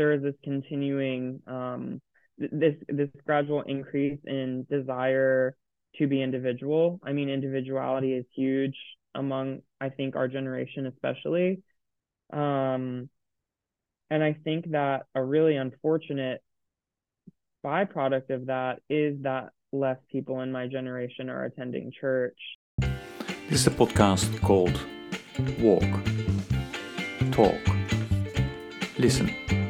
there is this continuing um, this this gradual increase in desire to be individual. I mean, individuality is huge among I think our generation especially. Um, and I think that a really unfortunate byproduct of that is that less people in my generation are attending church. This is a podcast called Walk, Talk, Listen.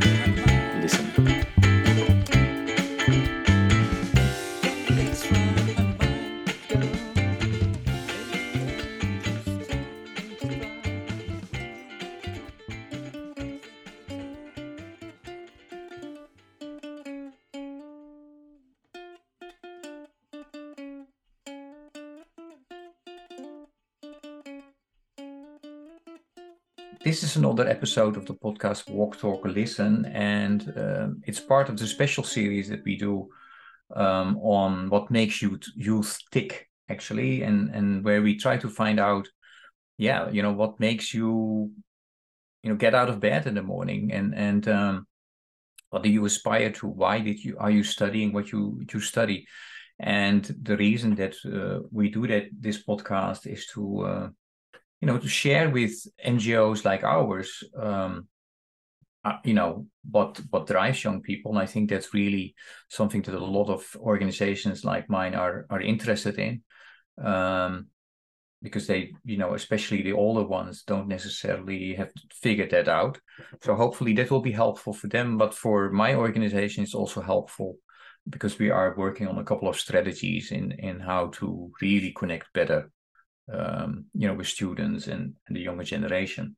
another episode of the podcast Walk, Talk, Listen, and um, it's part of the special series that we do um, on what makes youth, youth tick, actually, and and where we try to find out, yeah, you know, what makes you, you know, get out of bed in the morning, and and um, what do you aspire to? Why did you are you studying what you you study? And the reason that uh, we do that this podcast is to uh, you know to share with ngos like ours um, uh, you know what what drives young people. And i think that's really something that a lot of organizations like mine are are interested in um, because they you know especially the older ones don't necessarily have figured that out. So hopefully that will be helpful for them but for my organization it's also helpful because we are working on a couple of strategies in in how to really connect better um, you know, with students and, and, the younger generation.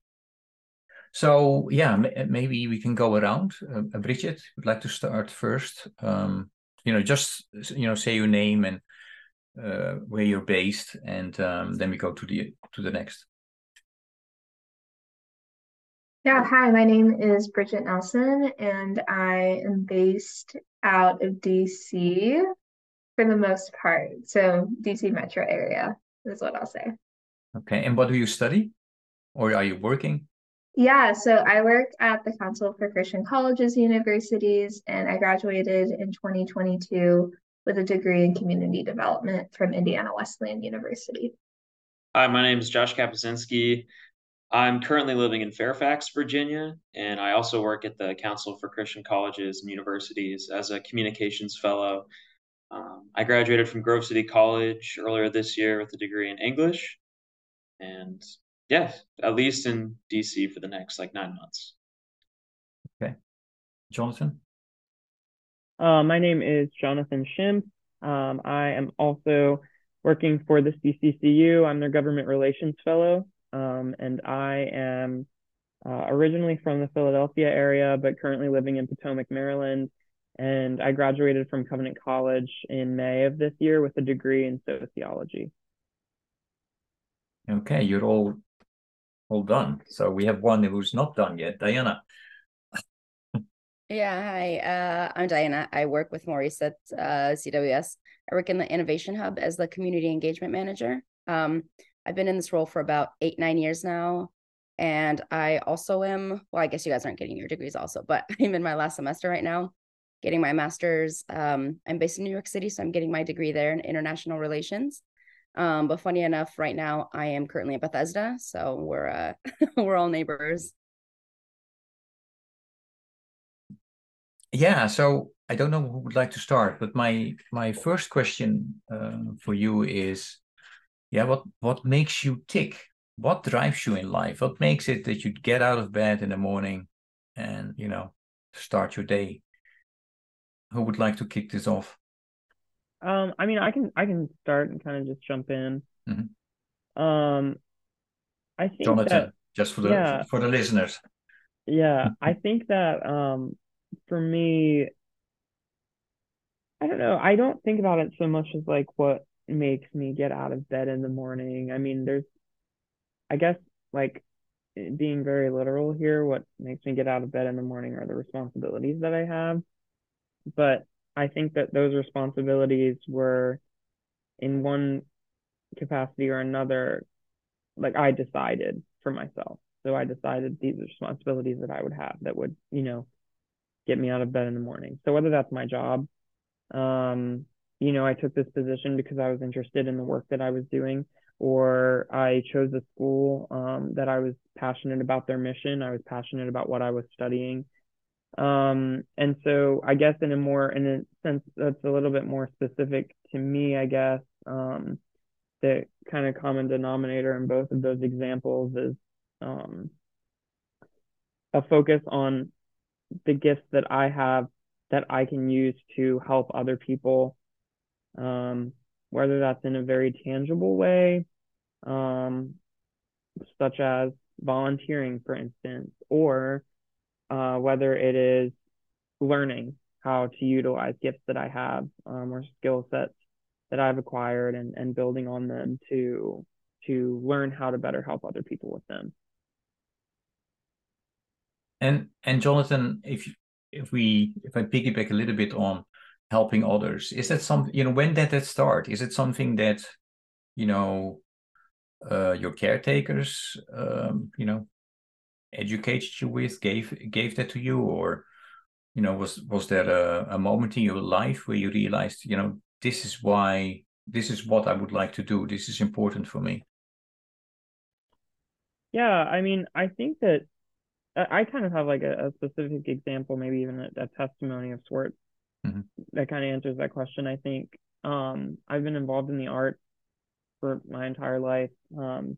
So yeah, m- maybe we can go around. Uh, Bridget would like to start first. Um, you know, just you know, say your name and uh, where you're based, and um, then we go to the to the next. Yeah, hi, my name is Bridget Nelson, and I am based out of DC for the most part. So, DC metro area is what I'll say. Okay. And what do you study? Or are you working? Yeah, so I work at the Council for Christian Colleges and Universities, and I graduated in 2022 with a degree in community development from Indiana Wesleyan University. Hi, my name is Josh Kapuzinski. I'm currently living in Fairfax, Virginia, and I also work at the Council for Christian Colleges and Universities as a communications fellow um, I graduated from Grove City College earlier this year with a degree in English, and yeah, at least in DC for the next like nine months. Okay, Jonathan. Uh, my name is Jonathan Schimpf. Um, I am also working for the CCCU. I'm their government relations fellow, um, and I am uh, originally from the Philadelphia area, but currently living in Potomac, Maryland and I graduated from Covenant College in May of this year with a degree in sociology. Okay, you're all all done. So we have one who's not done yet, Diana. yeah, hi. Uh, I'm Diana. I work with Maurice at uh, CWS. I work in the Innovation Hub as the community engagement manager. Um, I've been in this role for about eight, nine years now. And I also am, well, I guess you guys aren't getting your degrees also, but I'm in my last semester right now getting my master's. Um, I'm based in New York City, so I'm getting my degree there in international relations. Um, but funny enough, right now I am currently at Bethesda, so we're uh, we're all neighbors. Yeah, so I don't know who would like to start, but my my first question uh, for you is, yeah, what what makes you tick? What drives you in life? What makes it that you get out of bed in the morning and you know start your day? Who would like to kick this off? Um, I mean, I can I can start and kind of just jump in. Mm-hmm. Um, I think Jonathan, that, just for the yeah, for the listeners. Yeah, I think that um, for me, I don't know. I don't think about it so much as like what makes me get out of bed in the morning. I mean, there's, I guess, like being very literal here, what makes me get out of bed in the morning are the responsibilities that I have. But I think that those responsibilities were in one capacity or another, like I decided for myself. So I decided these responsibilities that I would have that would, you know, get me out of bed in the morning. So whether that's my job, um, you know, I took this position because I was interested in the work that I was doing, or I chose a school um, that I was passionate about their mission. I was passionate about what I was studying. Um, and so I guess in a more, in a sense that's a little bit more specific to me, I guess, um, the kind of common denominator in both of those examples is um, a focus on the gifts that I have that I can use to help other people, um, whether that's in a very tangible way, um, such as volunteering, for instance, or uh, whether it is learning how to utilize gifts that I have um, or skill sets that I've acquired and, and building on them to to learn how to better help other people with them. And and Jonathan, if if we if I piggyback a little bit on helping others, is that something you know when did that start? Is it something that you know uh, your caretakers um, you know educated you with gave gave that to you or you know was was there a, a moment in your life where you realized you know this is why this is what I would like to do this is important for me yeah I mean I think that I kind of have like a, a specific example, maybe even a, a testimony of sorts mm-hmm. that kind of answers that question. I think um, I've been involved in the arts for my entire life, um,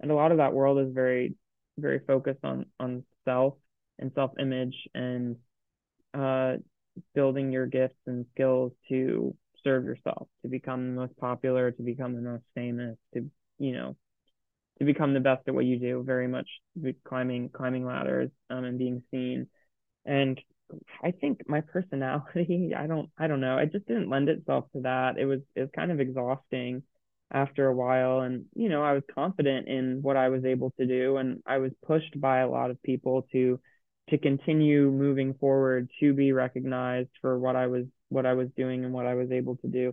and a lot of that world is very, very focused on on self and self image and uh, building your gifts and skills to serve yourself, to become the most popular, to become the most famous, to you know to become the best at what you do very much climbing climbing ladders um, and being seen. And i think my personality i don't i don't know it just didn't lend itself to that. It was it was kind of exhausting after a while and you know i was confident in what i was able to do and i was pushed by a lot of people to to continue moving forward to be recognized for what i was what i was doing and what i was able to do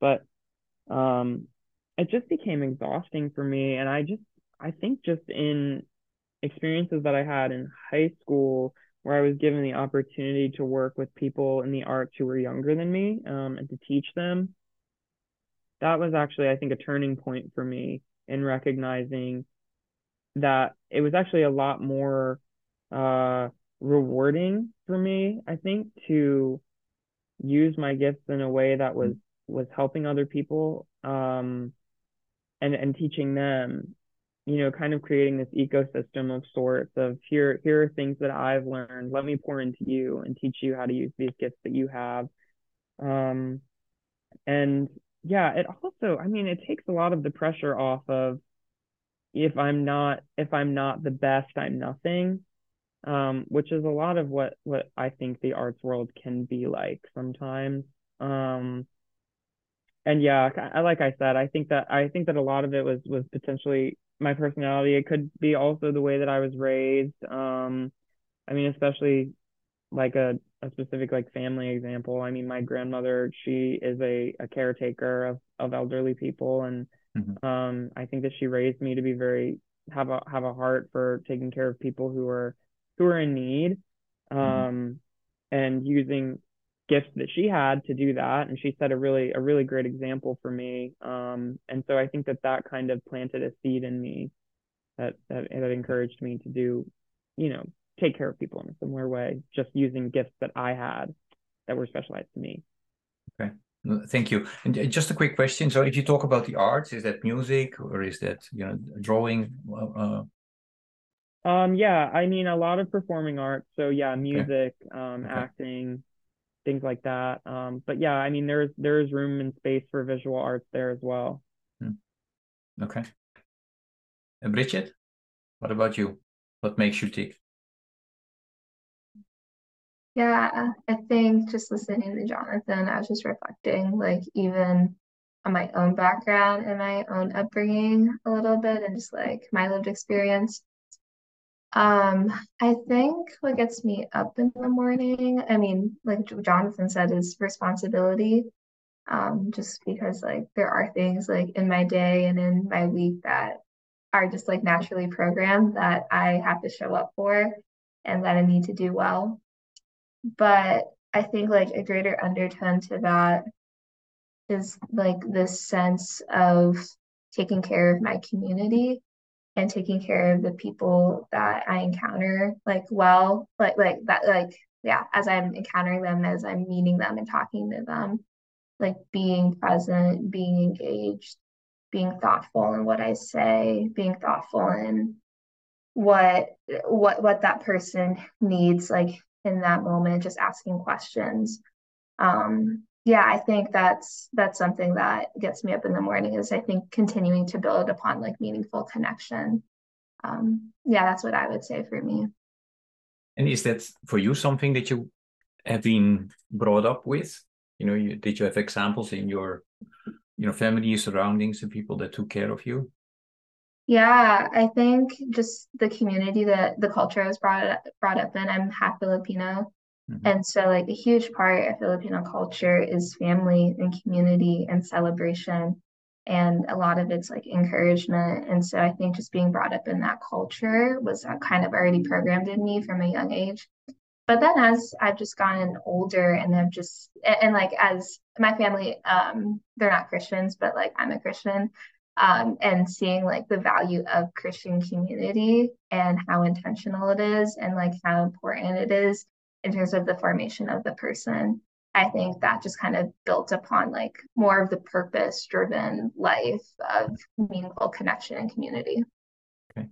but um it just became exhausting for me. And I just, I think just in experiences that I had in high school where I was given the opportunity to work with people in the arts who were younger than me um, and to teach them, that was actually, I think, a turning point for me in recognizing that it was actually a lot more uh, rewarding for me, I think, to use my gifts in a way that was was helping other people um, and and teaching them you know kind of creating this ecosystem of sorts of here here are things that i've learned. Let me pour into you and teach you how to use these gifts that you have. Um and yeah it also i mean it takes a lot of the pressure off of if i'm not if i'm not the best i'm nothing um which is a lot of what what i think the arts world can be like sometimes um and yeah, I, like I said, I think that I think that a lot of it was was potentially my personality. It could be also the way that I was raised. Um, I mean, especially like a, a specific like family example. I mean, my grandmother, she is a, a caretaker of, of elderly people, and mm-hmm. um, I think that she raised me to be very have a have a heart for taking care of people who are who are in need, mm-hmm. um, mm-hmm. and using gifts that she had to do that and she set a really a really great example for me um, and so i think that that kind of planted a seed in me that, that that encouraged me to do you know take care of people in a similar way just using gifts that i had that were specialized to me okay thank you and uh, just a quick question so if you talk about the arts is that music or is that you know drawing uh... um yeah i mean a lot of performing arts so yeah music okay. um okay. acting things like that. Um, but yeah, I mean, there's there's room and space for visual arts there as well. Hmm. Okay. And Bridget, what about you? What makes you tick? Yeah, I think just listening to Jonathan, I was just reflecting, like even on my own background and my own upbringing a little bit, and just like my lived experience. Um, I think what gets me up in the morning, I mean, like Jonathan said, is responsibility. Um, just because like there are things like in my day and in my week that are just like naturally programmed that I have to show up for and that I need to do well. But I think like a greater undertone to that is like this sense of taking care of my community and taking care of the people that I encounter like well like like that like yeah as I'm encountering them as I'm meeting them and talking to them like being present being engaged being thoughtful in what I say being thoughtful in what what what that person needs like in that moment just asking questions. Um yeah i think that's that's something that gets me up in the morning is i think continuing to build upon like meaningful connection. Um yeah that's what i would say for me. And is that for you something that you have been brought up with? You know you, did you have examples in your you know family surroundings and people that took care of you yeah i think just the community that the culture i was brought up, brought up in i'm half filipino Mm-hmm. And so, like, a huge part of Filipino culture is family and community and celebration. And a lot of it's like encouragement. And so, I think just being brought up in that culture was uh, kind of already programmed in me from a young age. But then, as I've just gotten older and I've just, and, and like, as my family, um, they're not Christians, but like, I'm a Christian. Um, and seeing like the value of Christian community and how intentional it is and like how important it is in terms of the formation of the person i think that just kind of built upon like more of the purpose driven life of meaningful connection and community. Okay.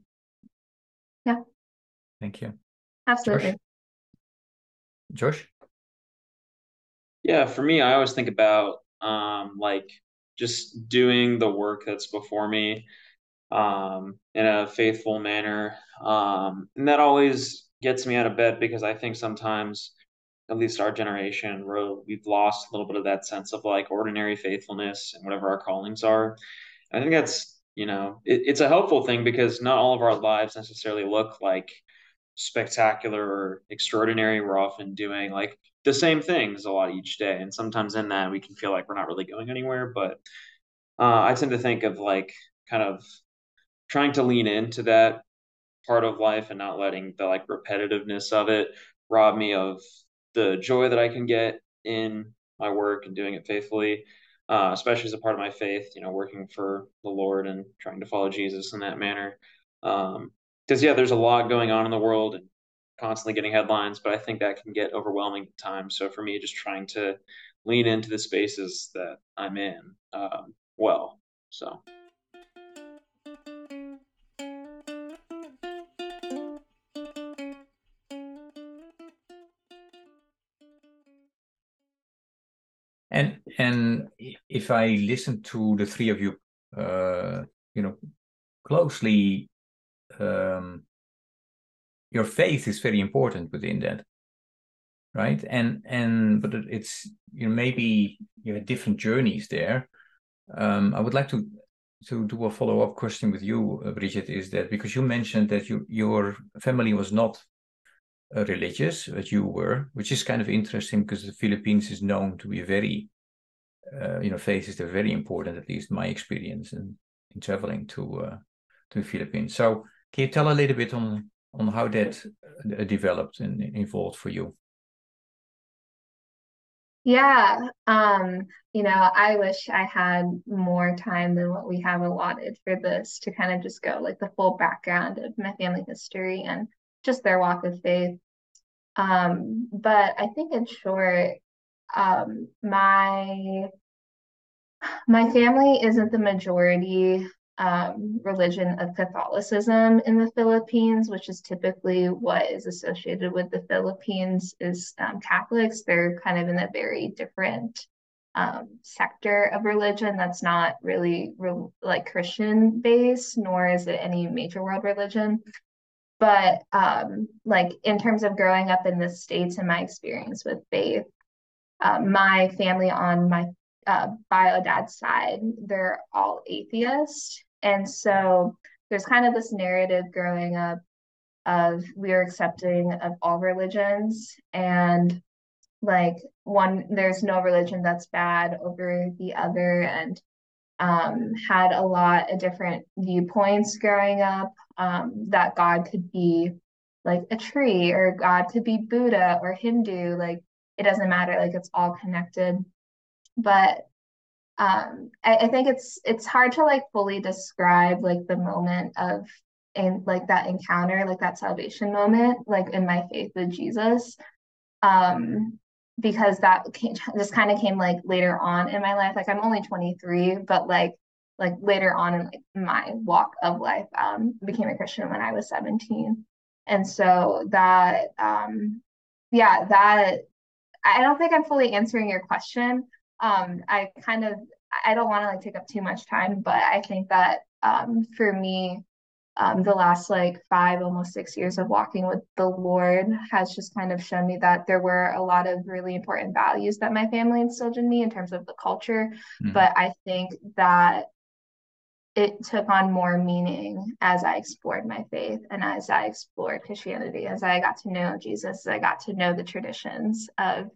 Yeah. Thank you. Absolutely. Josh, josh? yeah for me i always think about um like just doing the work that's before me um in a faithful manner um and that always gets me out of bed because I think sometimes, at least our generation, we've lost a little bit of that sense of like ordinary faithfulness and whatever our callings are. I think that's, you know, it, it's a helpful thing because not all of our lives necessarily look like spectacular or extraordinary. We're often doing like the same things a lot each day. And sometimes in that we can feel like we're not really going anywhere. But uh, I tend to think of like kind of trying to lean into that part of life and not letting the like repetitiveness of it rob me of the joy that I can get in my work and doing it faithfully, uh, especially as a part of my faith, you know, working for the Lord and trying to follow Jesus in that manner. Because, um, yeah, there's a lot going on in the world and constantly getting headlines, but I think that can get overwhelming at times. So for me, just trying to lean into the spaces that I'm in um, well. So. And and if I listen to the three of you, uh, you know, closely, um, your faith is very important within that, right? And and but it's you know maybe you had different journeys there. Um, I would like to to do a follow up question with you, uh, Bridget. Is that because you mentioned that you your family was not uh, religious, but you were, which is kind of interesting because the Philippines is known to be very, uh, you know, faith is very important, at least my experience in, in traveling to uh, to the Philippines. So, can you tell a little bit on on how that uh, developed and evolved for you? Yeah, um, you know, I wish I had more time than what we have allotted for this to kind of just go like the full background of my family history and just their walk of faith. Um, but I think in short, um, my my family isn't the majority um, religion of Catholicism in the Philippines, which is typically what is associated with the Philippines is um, Catholics. They're kind of in a very different um, sector of religion that's not really re- like Christian based, nor is it any major world religion but um, like in terms of growing up in the states and my experience with faith uh, my family on my uh, bio dad's side they're all atheists and so there's kind of this narrative growing up of we are accepting of all religions and like one there's no religion that's bad over the other and um, had a lot of different viewpoints growing up um, that God could be like a tree or God could be Buddha or Hindu like it doesn't matter like it's all connected. But um, I, I think it's it's hard to like fully describe like the moment of in like that encounter like that salvation moment like in my faith with Jesus um because that came, just kind of came like later on in my life. Like I'm only 23, but like like later on in like my walk of life, um, became a Christian when I was 17, and so that um, yeah, that I don't think I'm fully answering your question. Um, I kind of I don't want to like take up too much time, but I think that um, for me, um, the last like five, almost six years of walking with the Lord has just kind of shown me that there were a lot of really important values that my family instilled in me in terms of the culture. Mm-hmm. But I think that it took on more meaning as I explored my faith and as I explored Christianity, as I got to know Jesus, as I got to know the traditions of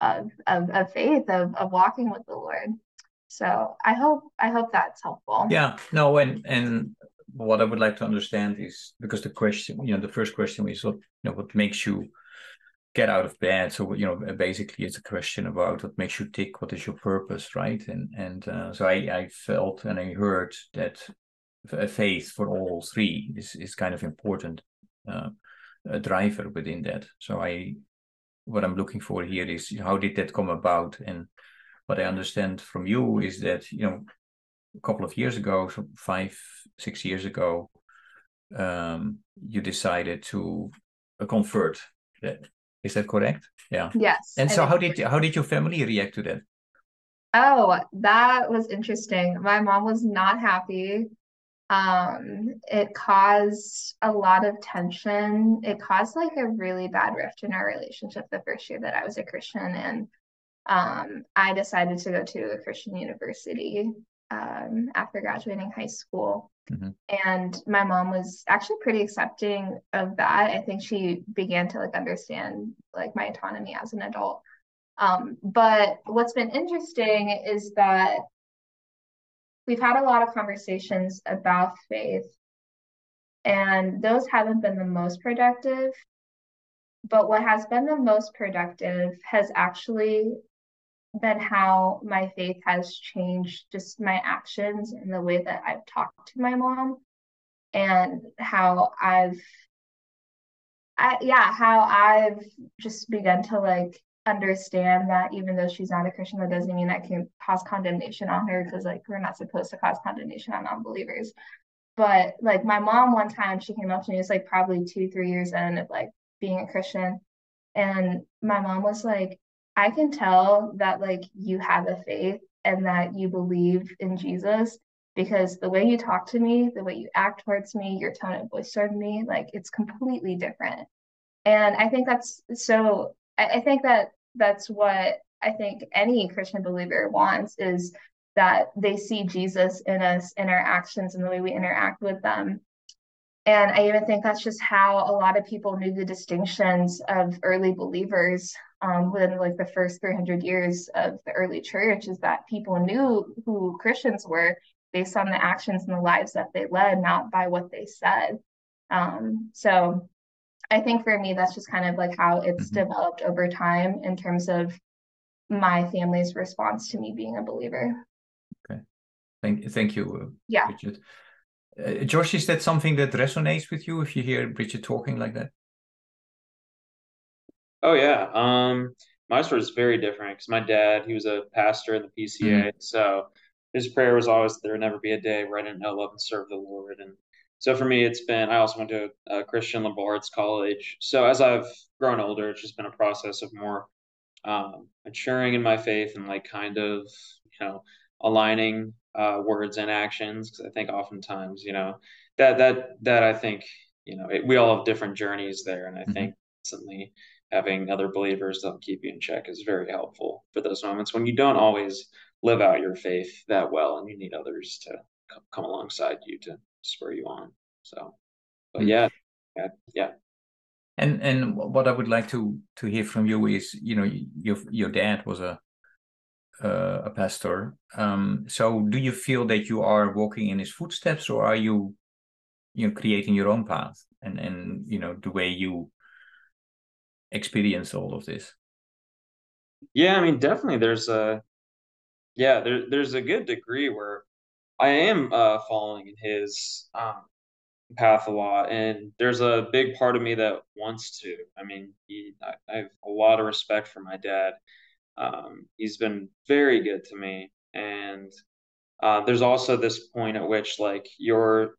of of, of faith, of of walking with the Lord. So I hope I hope that's helpful. Yeah, no, and and what I would like to understand is because the question, you know, the first question is what you know what makes you get out of bed. So you know, basically, it's a question about what makes you tick. What is your purpose, right? And and uh, so I I felt and I heard that a faith for all three is is kind of important, uh, driver within that. So I what I'm looking for here is how did that come about and what I understand from you is that you know a couple of years ago, so five, six years ago, um, you decided to uh, convert. Is that correct? Yeah. Yes. And so, how did how did your family react to that? Oh, that was interesting. My mom was not happy. Um, it caused a lot of tension. It caused like a really bad rift in our relationship the first year that I was a Christian, and um, I decided to go to a Christian university um, after graduating high school. Mm-hmm. And my mom was actually pretty accepting of that. I think she began to like understand like my autonomy as an adult. Um, but what's been interesting is that we've had a lot of conversations about faith, and those haven't been the most productive. But what has been the most productive has actually been how my faith has changed just my actions and the way that I've talked to my mom and how I've I yeah, how I've just begun to like understand that even though she's not a Christian, that doesn't mean I can cause condemnation on her because like we're not supposed to cause condemnation on non-believers. But like my mom one time she came up to me, it's like probably two, three years in of like being a Christian. And my mom was like, I can tell that like you have a faith and that you believe in Jesus because the way you talk to me, the way you act towards me, your tone of voice towards me, like it's completely different. And I think that's so I, I think that that's what I think any Christian believer wants is that they see Jesus in us in our actions and the way we interact with them. And I even think that's just how a lot of people knew the distinctions of early believers um, within like the first 300 years of the early church is that people knew who Christians were based on the actions and the lives that they led, not by what they said. Um, so I think for me, that's just kind of like how it's mm-hmm. developed over time in terms of my family's response to me being a believer. Okay. Thank, thank you, uh, yeah. Bridget. Uh, Josh, is that something that resonates with you if you hear Bridget talking like that? Oh yeah. Um, my story is very different because my dad, he was a pastor in the PCA, mm-hmm. so his prayer was always there would never be a day where I didn't know, love, and serve the Lord. And so for me, it's been. I also went to a, Christian liberal arts college. So as I've grown older, it's just been a process of more um, maturing in my faith and like kind of you know aligning uh, words and actions because I think oftentimes you know that that that I think you know it, we all have different journeys there, and I mm-hmm. think certainly having other believers that'll keep you in check is very helpful for those moments when you don't always live out your faith that well and you need others to come alongside you to spur you on. So, but mm. yeah, yeah, yeah. And and what I would like to to hear from you is, you know, your your dad was a uh, a pastor. Um, so do you feel that you are walking in his footsteps, or are you, you know, creating your own path and and you know the way you experience all of this? Yeah, I mean, definitely. There's a yeah, there there's a good degree where I am uh, following in his um, path a lot, and there's a big part of me that wants to. I mean, he, I, I have a lot of respect for my dad. Um, he's been very good to me, and uh, there's also this point at which like your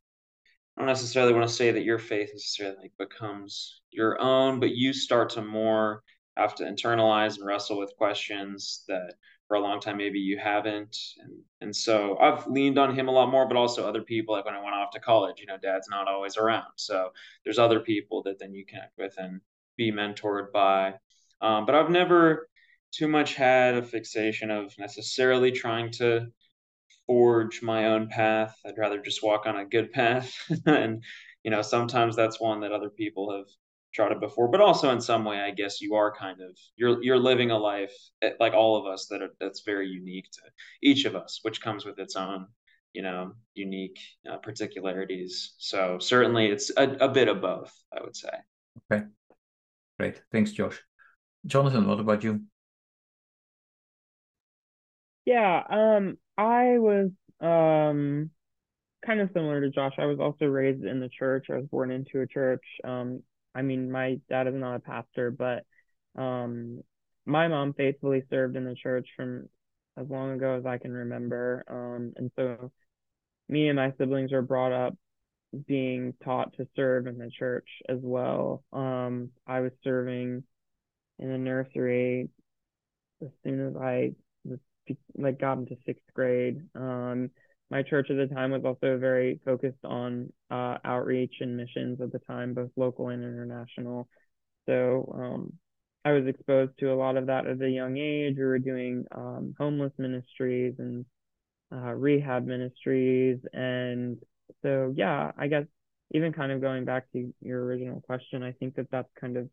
I don't necessarily want to say that your faith necessarily like becomes your own, but you start to more have to internalize and wrestle with questions that for a long time maybe you haven't. And and so i've leaned on him a lot more but also other people like when i went off to college you know dad's not always around. So there's other people that then you connect with and be mentored by. Um, but i've never too much had a fixation of necessarily trying to forge my own path. I'd rather just walk on a good path. And you know sometimes that's one that other people have charted before but also in some way i guess you are kind of you're you're living a life eh, like all of us that are, that's very unique to each of us which comes with its own you know unique uh, particularities. So certainly it's a, a bit of both i would say. Okay. Great. Thanks josh. Jonathan what about you? Yeah um i was um kind of similar to josh. I was also raised in the church. I was born into a church. Um I mean, my dad is not a pastor, but um, my mom faithfully served in the church from as long ago as I can remember. Um, and so me and my siblings were brought up being taught to serve in the church as well. Um, I was serving in the nursery as soon as I like got into sixth grade. Um, my church at the time was also very focused on uh, outreach and missions at the time, both local and international. So um, I was exposed to a lot of that at a young age. We were doing um, homeless ministries and uh, rehab ministries. And so, yeah, I guess even kind of going back to your original question, I think that that's kind of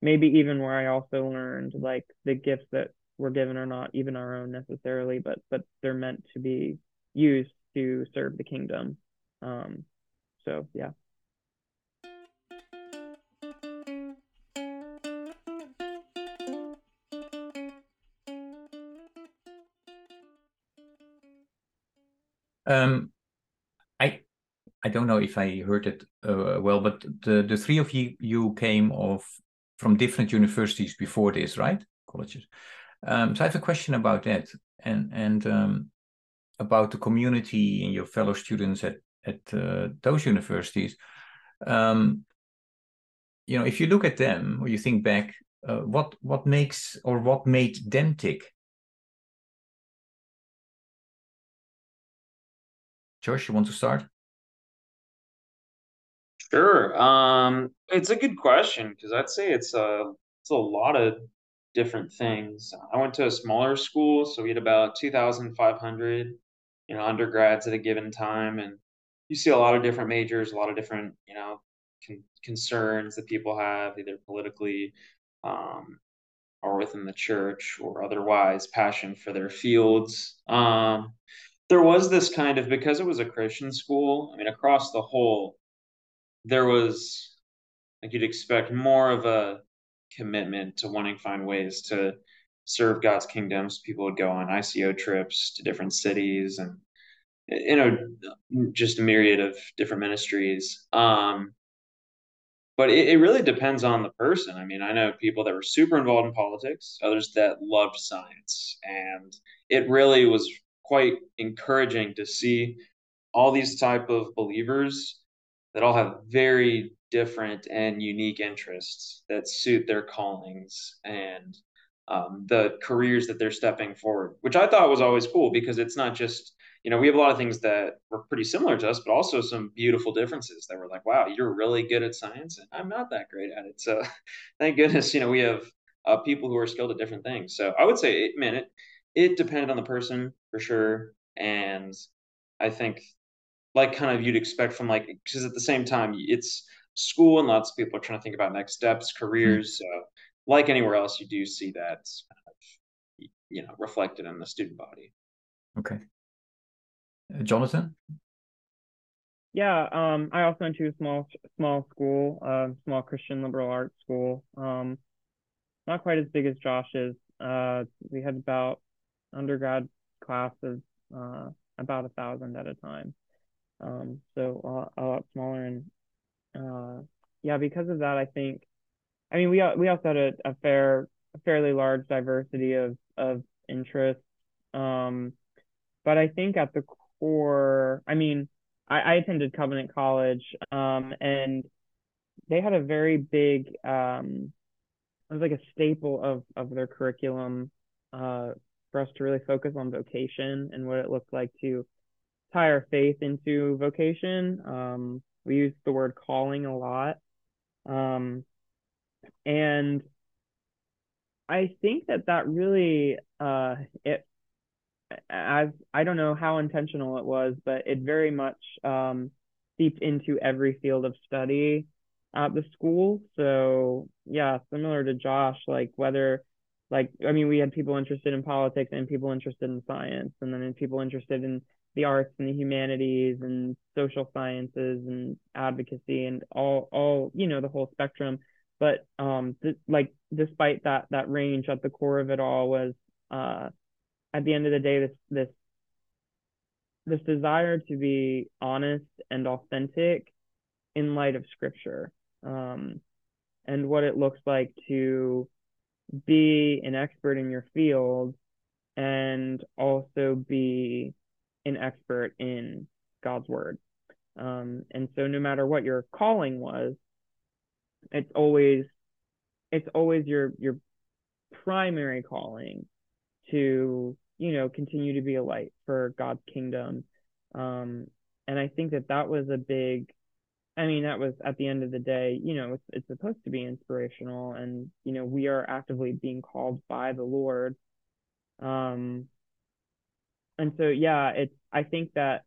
maybe even where I also learned like the gifts that we're given are not even our own necessarily, but but they're meant to be used to serve the kingdom. Um, so yeah. Um, I I don't know if I heard it uh, well, but the the three of you you came of from different universities before this, right? Colleges. Um, so I have a question about that, and and um, about the community and your fellow students at at uh, those universities. Um, you know, if you look at them or you think back, uh, what what makes or what made them tick? Josh, you want to start? Sure. Um, it's a good question because I'd say it's a it's a lot of different things. I went to a smaller school, so we had about two thousand five hundred you know undergrads at a given time and you see a lot of different majors a lot of different you know con- concerns that people have either politically um, or within the church or otherwise passion for their fields. Um, there was this kind of because it was a christian school i mean across the whole there was like you'd expect more of a commitment to wanting to find ways to serve God's kingdoms. People would go on ICO trips to different cities and you know just a myriad of different ministries. Um, but it, it really depends on the person. I mean, I know people that were super involved in politics, others that loved science, and it really was quite encouraging to see all these type of believers that all have very different and unique interests that suit their callings and um, the careers that they're stepping forward, which I thought was always cool because it's not just you know we have a lot of things that were pretty similar to us, but also some beautiful differences that were like, wow, you're really good at science, and I'm not that great at it. So thank goodness, you know, we have uh, people who are skilled at different things. So I would say, it, man, it it depended on the person for sure, and I think like kind of you'd expect from like because at the same time it's school, and lots of people are trying to think about next steps, careers. Mm-hmm. So, like anywhere else, you do see that kind of, you know, reflected in the student body. Okay, uh, Jonathan. Yeah, um, I also went to a small small school, uh, small Christian liberal arts school. Um, not quite as big as Josh's. Uh, we had about undergrad classes uh, about a thousand at a time. Um, so a lot, a lot smaller and uh, yeah, because of that, I think. I mean, we we also had a, a fair, a fairly large diversity of of interests. Um, but I think at the core, I mean, I, I attended Covenant College, um, and they had a very big, um, it was like a staple of of their curriculum uh, for us to really focus on vocation and what it looked like to tie our faith into vocation. Um, we used the word calling a lot, um, and I think that that really uh, it as I don't know how intentional it was, but it very much um, seeped into every field of study at the school. So yeah, similar to Josh, like whether like I mean we had people interested in politics and people interested in science and then people interested in the arts and the humanities and social sciences and advocacy and all all you know the whole spectrum but um th- like despite that that range at the core of it all was uh at the end of the day, this this this desire to be honest and authentic in light of Scripture, um, and what it looks like to be an expert in your field and also be an expert in God's word. Um, and so no matter what your calling was, it's always it's always your your primary calling to you know, continue to be a light for God's kingdom. Um, and I think that that was a big, I mean, that was at the end of the day, you know, it's, it's supposed to be inspirational and, you know, we are actively being called by the Lord. Um, and so, yeah, it's, I think that,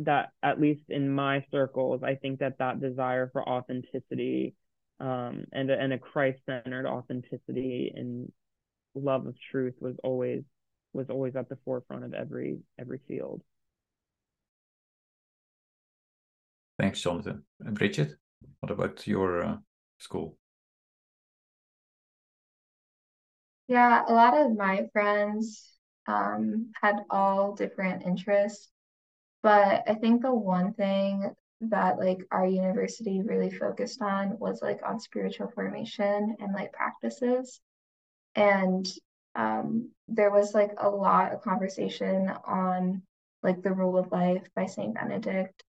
that at least in my circles, I think that that desire for authenticity, um, and, and a Christ centered authenticity and love of truth was always was always at the forefront of every every field. Thanks, Jonathan. And Bridget, what about your uh, school? Yeah, a lot of my friends um, had all different interests, but I think the one thing that like our university really focused on was like on spiritual formation and like practices. And um, there was like a lot of conversation on like the rule of life by Saint Benedict.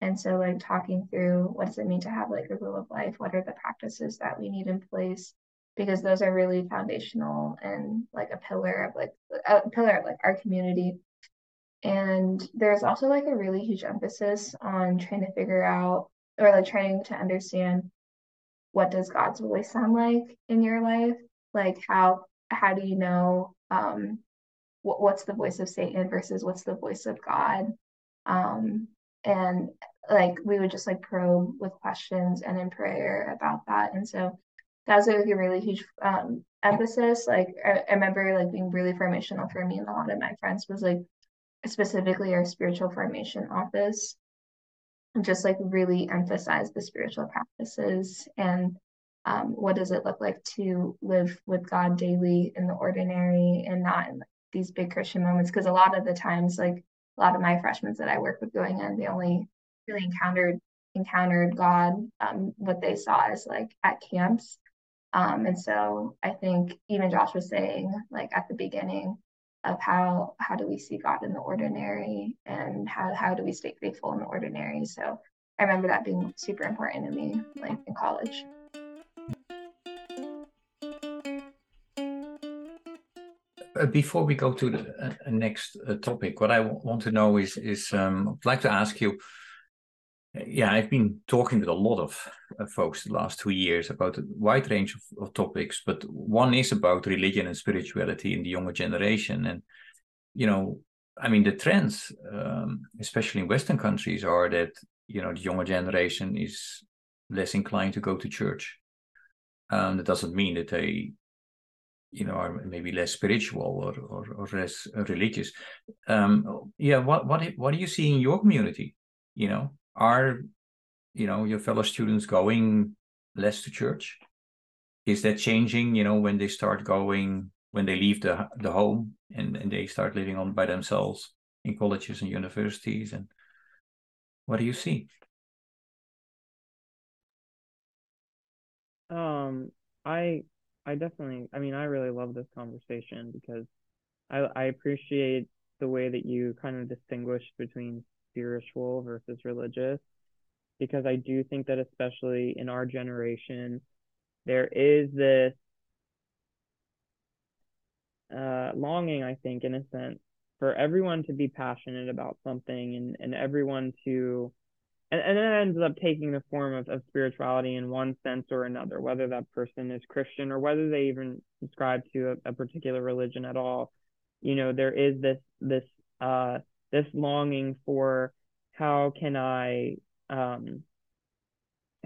And so like talking through what does it mean to have like a rule of life? What are the practices that we need in place? Because those are really foundational and like a pillar of like a pillar of like our community. And there's also like a really huge emphasis on trying to figure out or like trying to understand what does God's voice sound like in your life? Like how how do you know um, what, what's the voice of Satan versus what's the voice of God? Um, and like we would just like probe with questions and in prayer about that. And so that was like a really huge um, emphasis. Like I, I remember like being really formational for me and a lot of my friends was like specifically our spiritual formation office just like really emphasize the spiritual practices and um, what does it look like to live with God daily in the ordinary and not in these big Christian moments? Because a lot of the times, like a lot of my freshmen that I work with going in, they only really encountered encountered God, um, what they saw is like at camps. Um, and so I think even Josh was saying, like at the beginning, of how how do we see God in the ordinary and how how do we stay faithful in the ordinary. So I remember that being super important to me, like in college. Uh, before we go to the uh, next uh, topic, what I want to know is, is um, I'd like to ask you. Yeah, I've been talking with a lot of uh, folks the last two years about a wide range of, of, topics, but one is about religion and spirituality in the younger generation. And, you know, I mean, the trends, um, especially in Western countries, are that, you know, the younger generation is less inclined to go to church. Um, that doesn't mean that they, you know, are maybe less spiritual or or, or less religious. Um, yeah, what what what do you see in your community? You know, are you know your fellow students going less to church? Is that changing? You know, when they start going, when they leave the the home and and they start living on by themselves in colleges and universities, and what do you see? Um, I I definitely I mean I really love this conversation because I I appreciate the way that you kind of distinguish between spiritual versus religious because I do think that especially in our generation there is this uh, longing I think in a sense for everyone to be passionate about something and and everyone to and, and it ends up taking the form of, of spirituality in one sense or another, whether that person is Christian or whether they even subscribe to a, a particular religion at all. You know, there is this this uh this longing for how can I um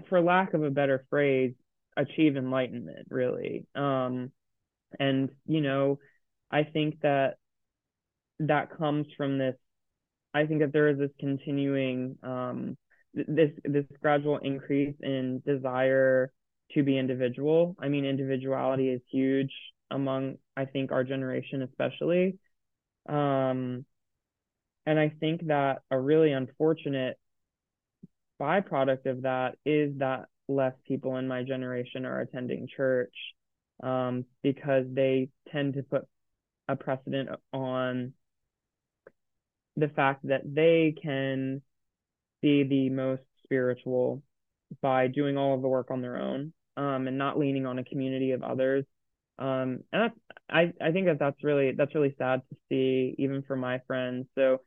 for lack of a better phrase, achieve enlightenment, really. Um and you know, I think that that comes from this I think that there is this continuing um this this gradual increase in desire to be individual. I mean, individuality is huge among I think our generation especially. Um, and I think that a really unfortunate byproduct of that is that less people in my generation are attending church um, because they tend to put a precedent on the fact that they can be the most spiritual by doing all of the work on their own um, and not leaning on a community of others. Um, and that's, I, I think that that's really that's really sad to see even for my friends. So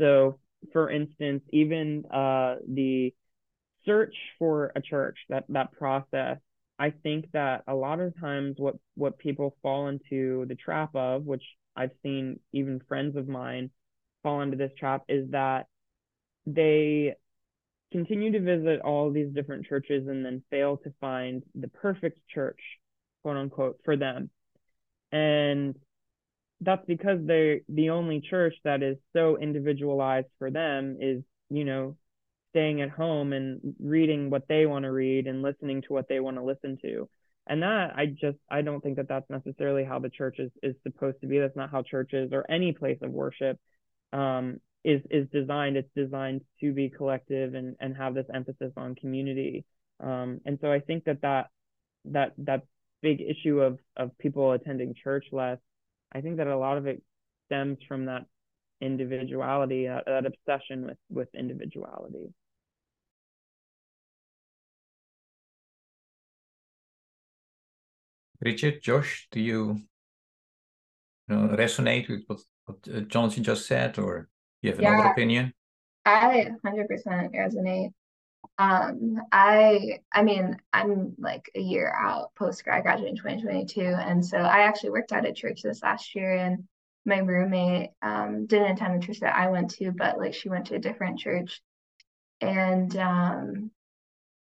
so for instance, even uh, the search for a church that that process I think that a lot of times what what people fall into the trap of, which I've seen even friends of mine fall into this trap, is that they continue to visit all these different churches and then fail to find the perfect church, quote unquote, for them. And that's because they the only church that is so individualized for them is, you know, staying at home and reading what they want to read and listening to what they want to listen to. And that I just I don't think that that's necessarily how the church is, is supposed to be. That's not how churches or any place of worship um, is is designed. It's designed to be collective and and have this emphasis on community. Um, and so I think that that that that big issue of of people attending church less, I think that a lot of it stems from that individuality, that, that obsession with with individuality. Bridget, Josh, do you, you know, resonate with what, what uh, Jonathan just said, or you have another yeah, opinion? I 100% resonate. Um, I I mean, I'm like a year out post grad, graduate in 2022, and so I actually worked at a church this last year, and my roommate um, didn't attend the church that I went to, but like she went to a different church, and um,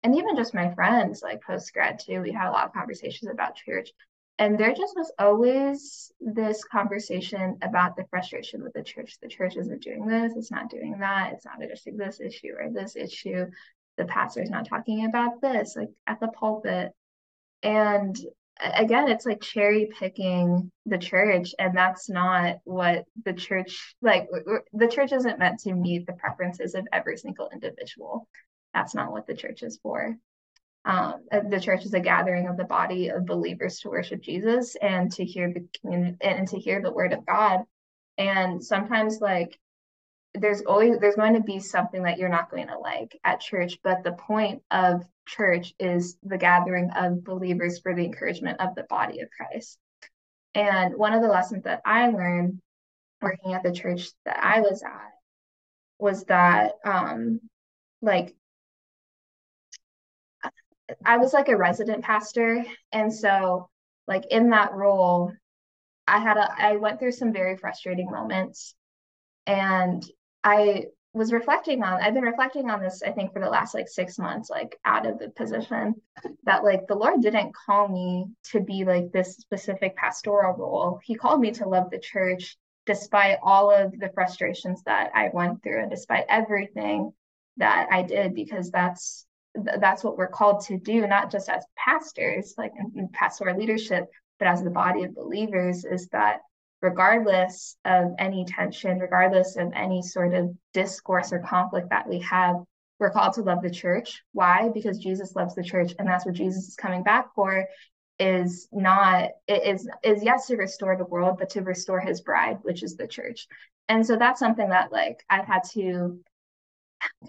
and even just my friends like post grad too, we had a lot of conversations about church, and there just was always this conversation about the frustration with the church. The church isn't doing this, it's not doing that, it's not addressing this issue or this issue. The pastor's not talking about this, like at the pulpit. And again, it's like cherry picking the church, and that's not what the church like. The church isn't meant to meet the preferences of every single individual. That's not what the church is for. Um, uh, the church is a gathering of the body of believers to worship Jesus and to hear the community and to hear the word of God. And sometimes, like, there's always there's going to be something that you're not going to like at church, but the point of church is the gathering of believers for the encouragement of the body of Christ. And one of the lessons that I learned working at the church that I was at was that um like I was like a resident pastor. And so, like, in that role, I had a, I went through some very frustrating moments. And I was reflecting on I've been reflecting on this I think for the last like 6 months like out of the position that like the Lord didn't call me to be like this specific pastoral role. He called me to love the church despite all of the frustrations that I went through and despite everything that I did because that's that's what we're called to do not just as pastors like in, pastoral leadership but as the body of believers is that regardless of any tension, regardless of any sort of discourse or conflict that we have, we're called to love the church. Why? Because Jesus loves the church, and that's what Jesus is coming back for. Is not is is yes to restore the world, but to restore His bride, which is the church. And so that's something that like I've had to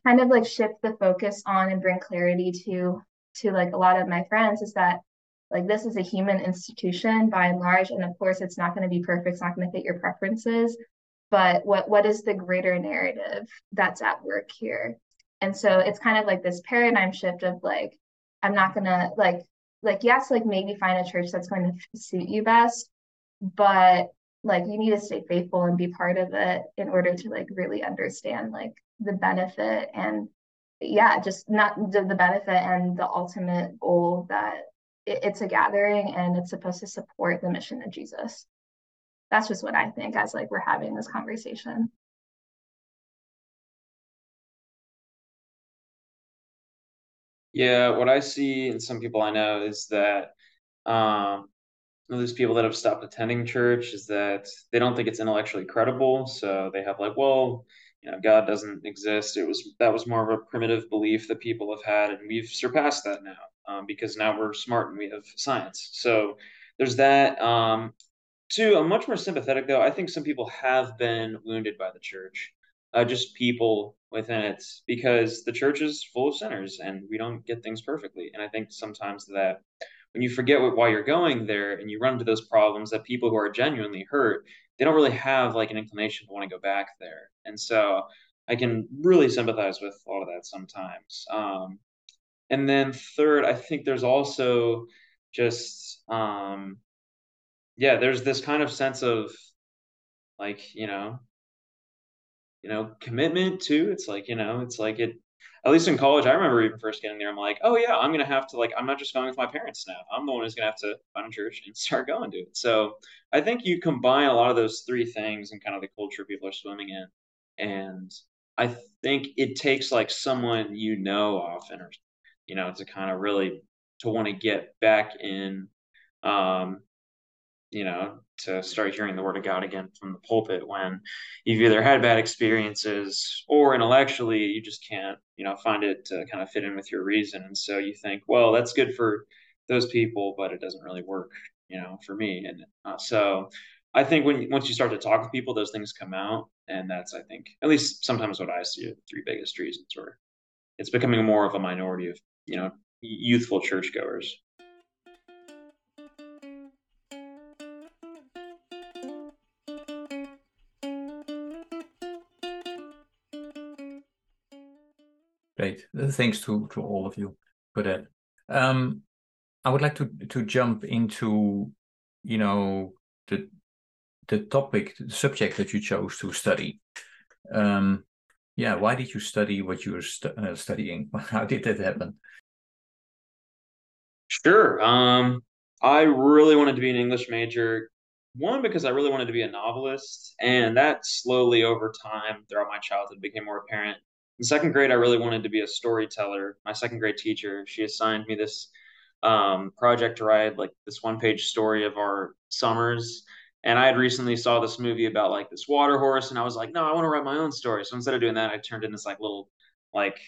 kind of like shift the focus on and bring clarity to to like a lot of my friends is that like this is a human institution by and large and of course it's not going to be perfect it's not going to fit your preferences but what what is the greater narrative that's at work here? And so it's kind of like this paradigm shift of like i'm not going to like like yes like maybe find a church that's going to suit you best but like you need to stay faithful and be part of it in order to like really understand like the benefit and yeah just not the, the benefit and the ultimate goal that it, it's a gathering and it's supposed to support the mission of Jesus. That's just what I think as like we're having this conversation. Yeah, what I see in some people I know is that um, these people that have stopped attending church is that they don't think it's intellectually credible. So they have like, well, you know, God doesn't exist. It was that was more of a primitive belief that people have had, and we've surpassed that now um, because now we're smart and we have science. So there's that. Um, two, I'm much more sympathetic though. I think some people have been wounded by the church, uh, just people within it, because the church is full of sinners and we don't get things perfectly. And I think sometimes that when you forget what, why you're going there and you run into those problems, that people who are genuinely hurt, they don't really have like an inclination to want to go back there. And so I can really sympathize with all of that sometimes. Um, and then third, I think there's also just um yeah, there's this kind of sense of like, you know, you know, commitment too. It's like, you know, it's like it at least in college, I remember even first getting there, I'm like, oh yeah, I'm gonna have to like I'm not just going with my parents now. I'm the one who's gonna have to find a church and start going to it. So I think you combine a lot of those three things and kind of the culture people are swimming in. And I think it takes like someone you know often or you know, to kind of really to want to get back in, um, you know, to start hearing the word of God again from the pulpit when you've either had bad experiences or intellectually you just can't, you know, find it to kind of fit in with your reason. And so you think, well, that's good for those people, but it doesn't really work, you know, for me. And uh, so I think when once you start to talk with people, those things come out, and that's I think at least sometimes what I see are the three biggest reasons, or it's becoming more of a minority of you know youthful churchgoers. Great. Thanks to, to all of you for that. Um, I would like to to jump into, you know, the the topic, the subject that you chose to study. Um, yeah, why did you study what you were st uh, studying? How did that happen? Sure. Um, I really wanted to be an English major. One, because I really wanted to be a novelist, and that slowly over time throughout my childhood became more apparent. In second grade, I really wanted to be a storyteller. My second grade teacher, she assigned me this um, project to write like this one page story of our summers. And I had recently saw this movie about like this water horse, and I was like, no, I want to write my own story. So instead of doing that, I turned in this like little like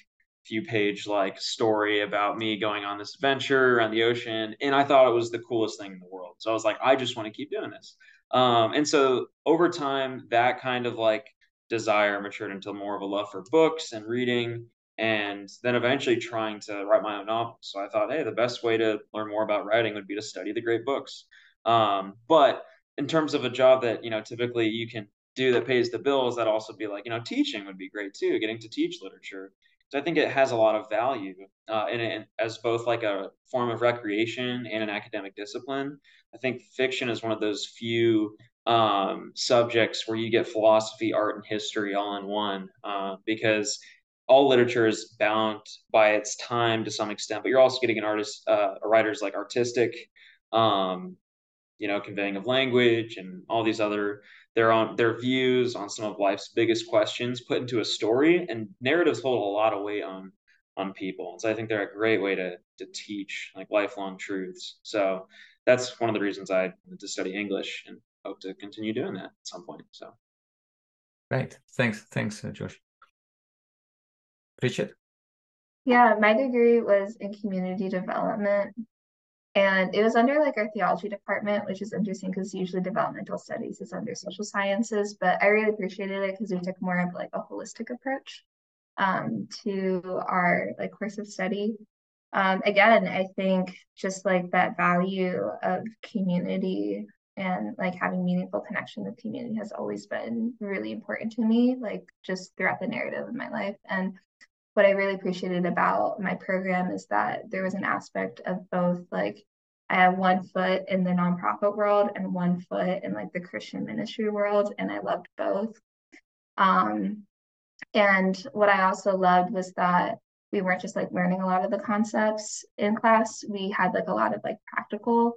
few page like story about me going on this adventure around the ocean and i thought it was the coolest thing in the world. So i was like i just want to keep doing this. Um, and so over time that kind of like desire matured into more of a love for books and reading and then eventually trying to write my own novel so i thought hey the best way to learn more about writing would be to study the great books. Um, but in terms of a job that you know typically you can do that pays the bills that also be like you know teaching would be great too getting to teach literature so I think it has a lot of value uh, in it as both like a form of recreation and an academic discipline. I think fiction is one of those few um, subjects where you get philosophy, art, and history all in one, uh, because all literature is bound by its time to some extent, but you're also getting an artist, uh, a writer's like artistic, um, you know, conveying of language and all these other their own their views on some of life's biggest questions put into a story. And narratives hold a lot of weight on on people, and so I think they're a great way to to teach like lifelong truths. So that's one of the reasons I wanted to study English and hope to continue doing that at some point. So, great, thanks, thanks, uh, Josh. Bridget. Yeah, my degree was in community development. And it was under like our theology department, which is interesting because usually developmental studies is under social sciences. But I really appreciated it because we took more of like a holistic approach um, to our like course of study. Um, again, I think just like that value of community and like having meaningful connection with community has always been really important to me, like just throughout the narrative of my life. And what I really appreciated about my program is that there was an aspect of both like I have one foot in the nonprofit world and one foot in like the Christian ministry world, and I loved both. Um, and what I also loved was that we weren't just like learning a lot of the concepts in class. We had like a lot of like practical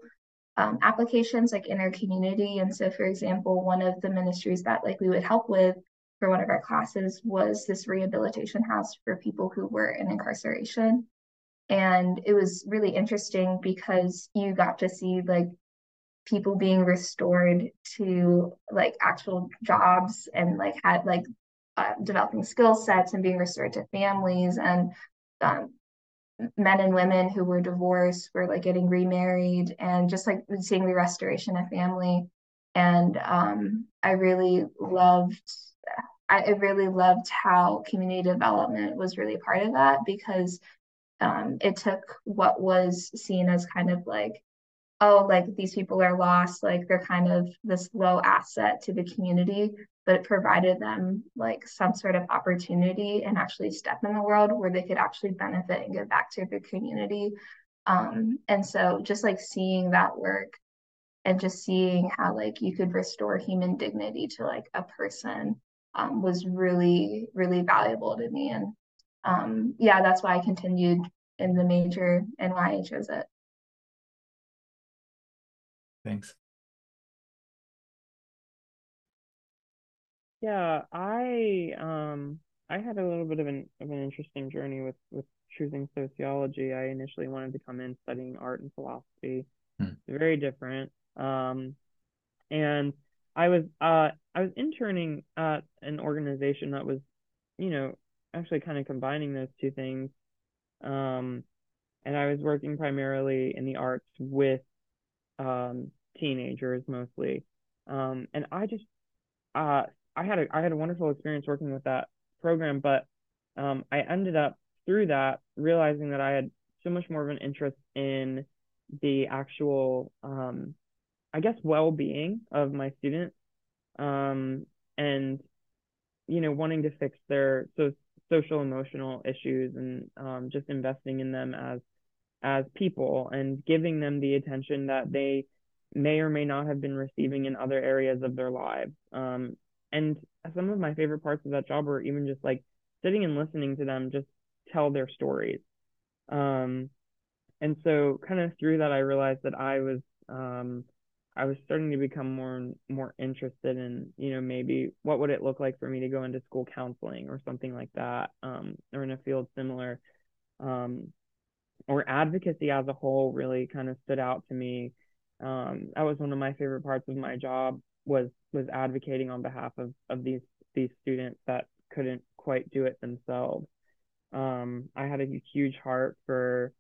um, applications like in our community. And so, for example, one of the ministries that like we would help with for one of our classes was this rehabilitation house for people who were in incarceration. And it was really interesting because you got to see like people being restored to like actual jobs and like had like uh, developing skill sets and being restored to families and um, men and women who were divorced were like getting remarried and just like seeing the restoration of family and um, i really loved I really loved how community development was really part of that because um, it took what was seen as kind of like, oh, like these people are lost, like they're kind of this low asset to the community, but it provided them like some sort of opportunity and actually step in the world where they could actually benefit and give back to their community. Um, and so just like seeing that work and just seeing how like you could restore human dignity to like a person um, was really, really valuable to me. And um, yeah, that's why I continued in the major and why I chose it. Thanks. Yeah, I um I had a little bit of an of an interesting journey with with choosing sociology. I initially wanted to come in studying art and philosophy. Hmm. Very different. Um and I was uh I was interning at an organization that was, you know, actually kind of combining those two things. Um, and I was working primarily in the arts with um, teenagers mostly. Um, and I just uh I had a I had a wonderful experience working with that program, but um, I ended up through that realizing that I had so much more of an interest in the actual um, I guess well-being of my students um, and you know wanting to fix their so social emotional issues and um, just investing in them as as people and giving them the attention that they may or may not have been receiving in other areas of their lives. Um, and some of my favorite parts of that job were even just like sitting and listening to them just tell their stories. Um, and so kind of through that i realized that i was um, I was starting to become more more interested in, you know, maybe what would it look like for me to go into school counseling or something like that, um, or in a field similar, um, or advocacy as a whole really kind of stood out to me. Um, that was one of my favorite parts of my job was was advocating on behalf of of these these students that couldn't quite do it themselves. Um, I had a huge heart for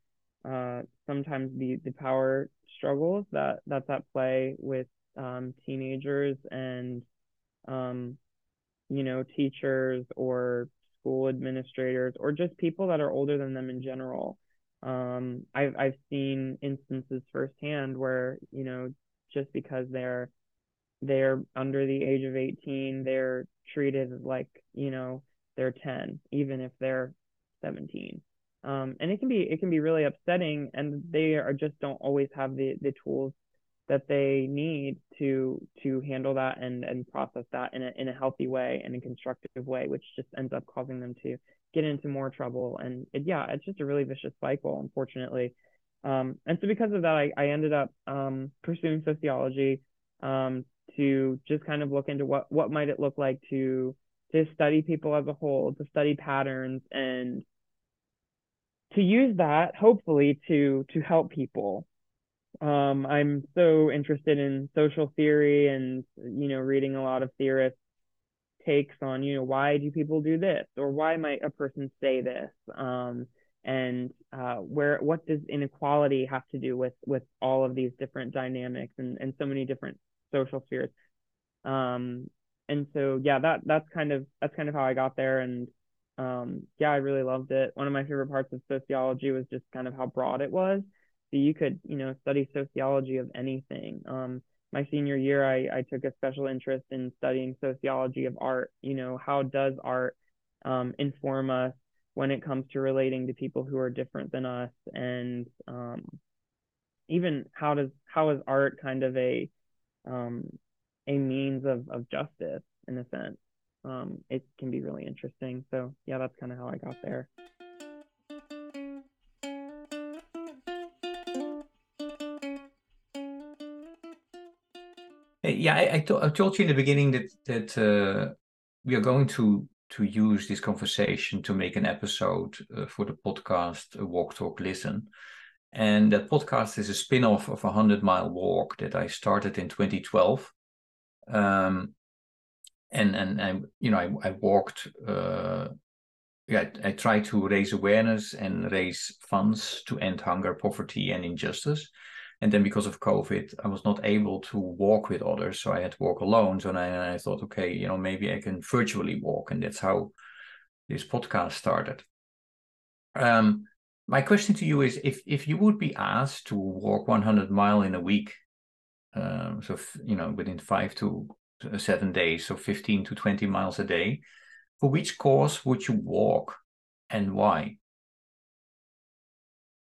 uh, sometimes the the power struggles that that's at play with um, teenagers and um, you know teachers or school administrators or just people that are older than them in general. Um, I've I've seen instances firsthand where you know just because they're they're under the age of 18 they're treated like you know they're 10 even if they're 17 um, and it can be it can be really upsetting and they are just don't always have the the tools that they need to to handle that and and process that in a in a healthy way and a constructive way, which just ends up causing them to get into more trouble. And it, yeah, it's just a really vicious cycle, unfortunately. Um, and so because of that, I, I ended up um, pursuing sociology um, to just kind of look into what what might it look like to to study people as a whole, to study patterns, and to use that hopefully to to help people. Um, I'm so interested in social theory and you know reading a lot of theorists takes on you know why do people do this or why might a person say this? Um, and uh, where what does inequality have to do with with all of these different dynamics and, and so many different social spheres? Um, and so yeah that that's kind of that's kind of how I got there and um, yeah I really loved it one of my favorite parts of sociology was just kind of how broad it was so you could, you know, study sociology of anything. Um, my senior year, I, I took a special interest in studying sociology of art. You know, how does art um, inform us when it comes to relating to people who are different than us, and um, even how does how is art kind of a um, a means of of justice in a sense? Um, it can be really interesting. So yeah, that's kind of how I got there. yeah, I, I, to- I told you in the beginning that that uh, we are going to to use this conversation to make an episode uh, for the podcast uh, Walk Talk Listen, and that podcast is a spin-off of a hundred mile walk that I started in 2012. Um, and and I you know I, I walked. Uh, yeah, I tried to raise awareness and raise funds to end hunger, poverty, and injustice and then because of COVID, I was not able to walk with others, so I had to walk alone. So I, I thought, okay, you know, maybe I can virtually walk, and that's how this podcast started. Um, my question to you is: if if you would be asked to walk 100 mile in a week, um, so you know, within five to seven days, so 15 to 20 miles a day, for which course would you walk, and why?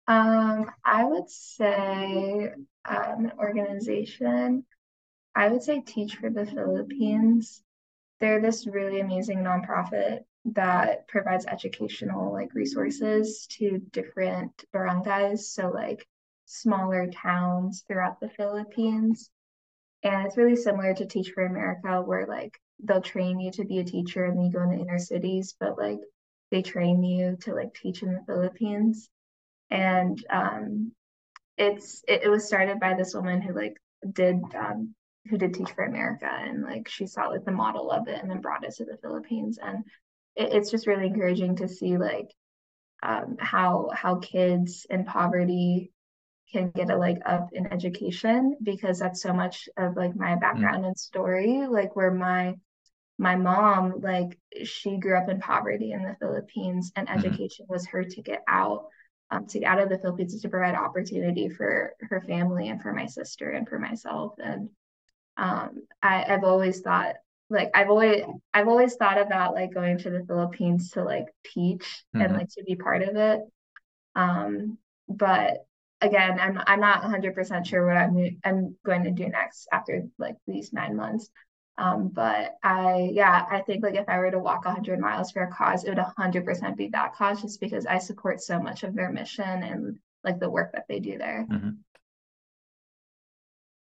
Um, I would say um, an organization. I would say Teach for the Philippines. They're this really amazing nonprofit that provides educational like resources to different barangays, so like smaller towns throughout the Philippines. And it's really similar to Teach for America, where like they'll train you to be a teacher and then you go in the inner cities, but like they train you to like teach in the Philippines. And um, it's it, it, was started by this woman who like did um, who did teach for America and like she saw like the model of it and then brought it to the Philippines. And it, it's just really encouraging to see like um, how how kids in poverty can get a leg up in education because that's so much of like my mm. background mm. and story like where my my mom like she grew up in poverty in the Philippines and mm-hmm. education mm. was her ticket out um, to get out of the Philippines to provide opportunity for her family and for my sister and for myself. And um, I, I've always thought like I've always I've always thought about like going to the Philippines to like teach mm-hmm. and like to be part of it. Um, but again, I'm I'm not 100% sure what I'm I'm going to do next after like these nine months. Um, but I, yeah, I think like if I were to walk 100 miles for a cause, it would 100% be that cause just because I support so much of their mission and like the work that they do there. Mm-hmm.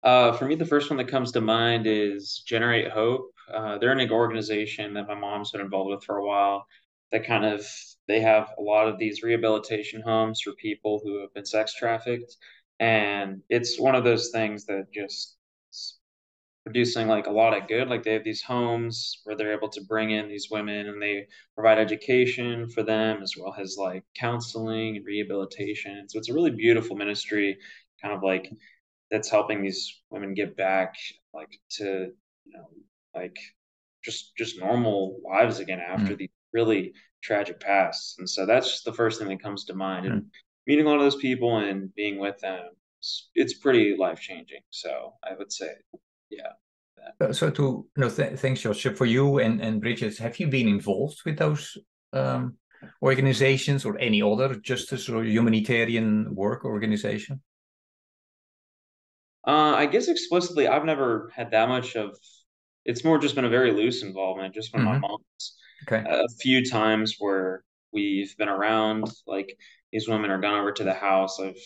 Uh, for me, the first one that comes to mind is Generate Hope. Uh, they're an organization that my mom's been involved with for a while. That kind of they have a lot of these rehabilitation homes for people who have been sex trafficked, and it's one of those things that just producing like a lot of good. Like they have these homes where they're able to bring in these women and they provide education for them as well as like counseling and rehabilitation. So it's a really beautiful ministry, kind of like that's helping these women get back like to you know like just just normal lives again after mm. these really tragic pasts. And so that's just the first thing that comes to mind. And meeting a lot of those people and being with them it's pretty life changing. So I would say yeah. Uh, so to no, th thanks, Josh. For you and and Bridget, have you been involved with those um, organizations or any other justice or humanitarian work organization? Uh, I guess explicitly, I've never had that much of. It's more just been a very loose involvement, just when my Mhm. mom's Okay. a few times where we've been around, like these women are gone over to the house. I've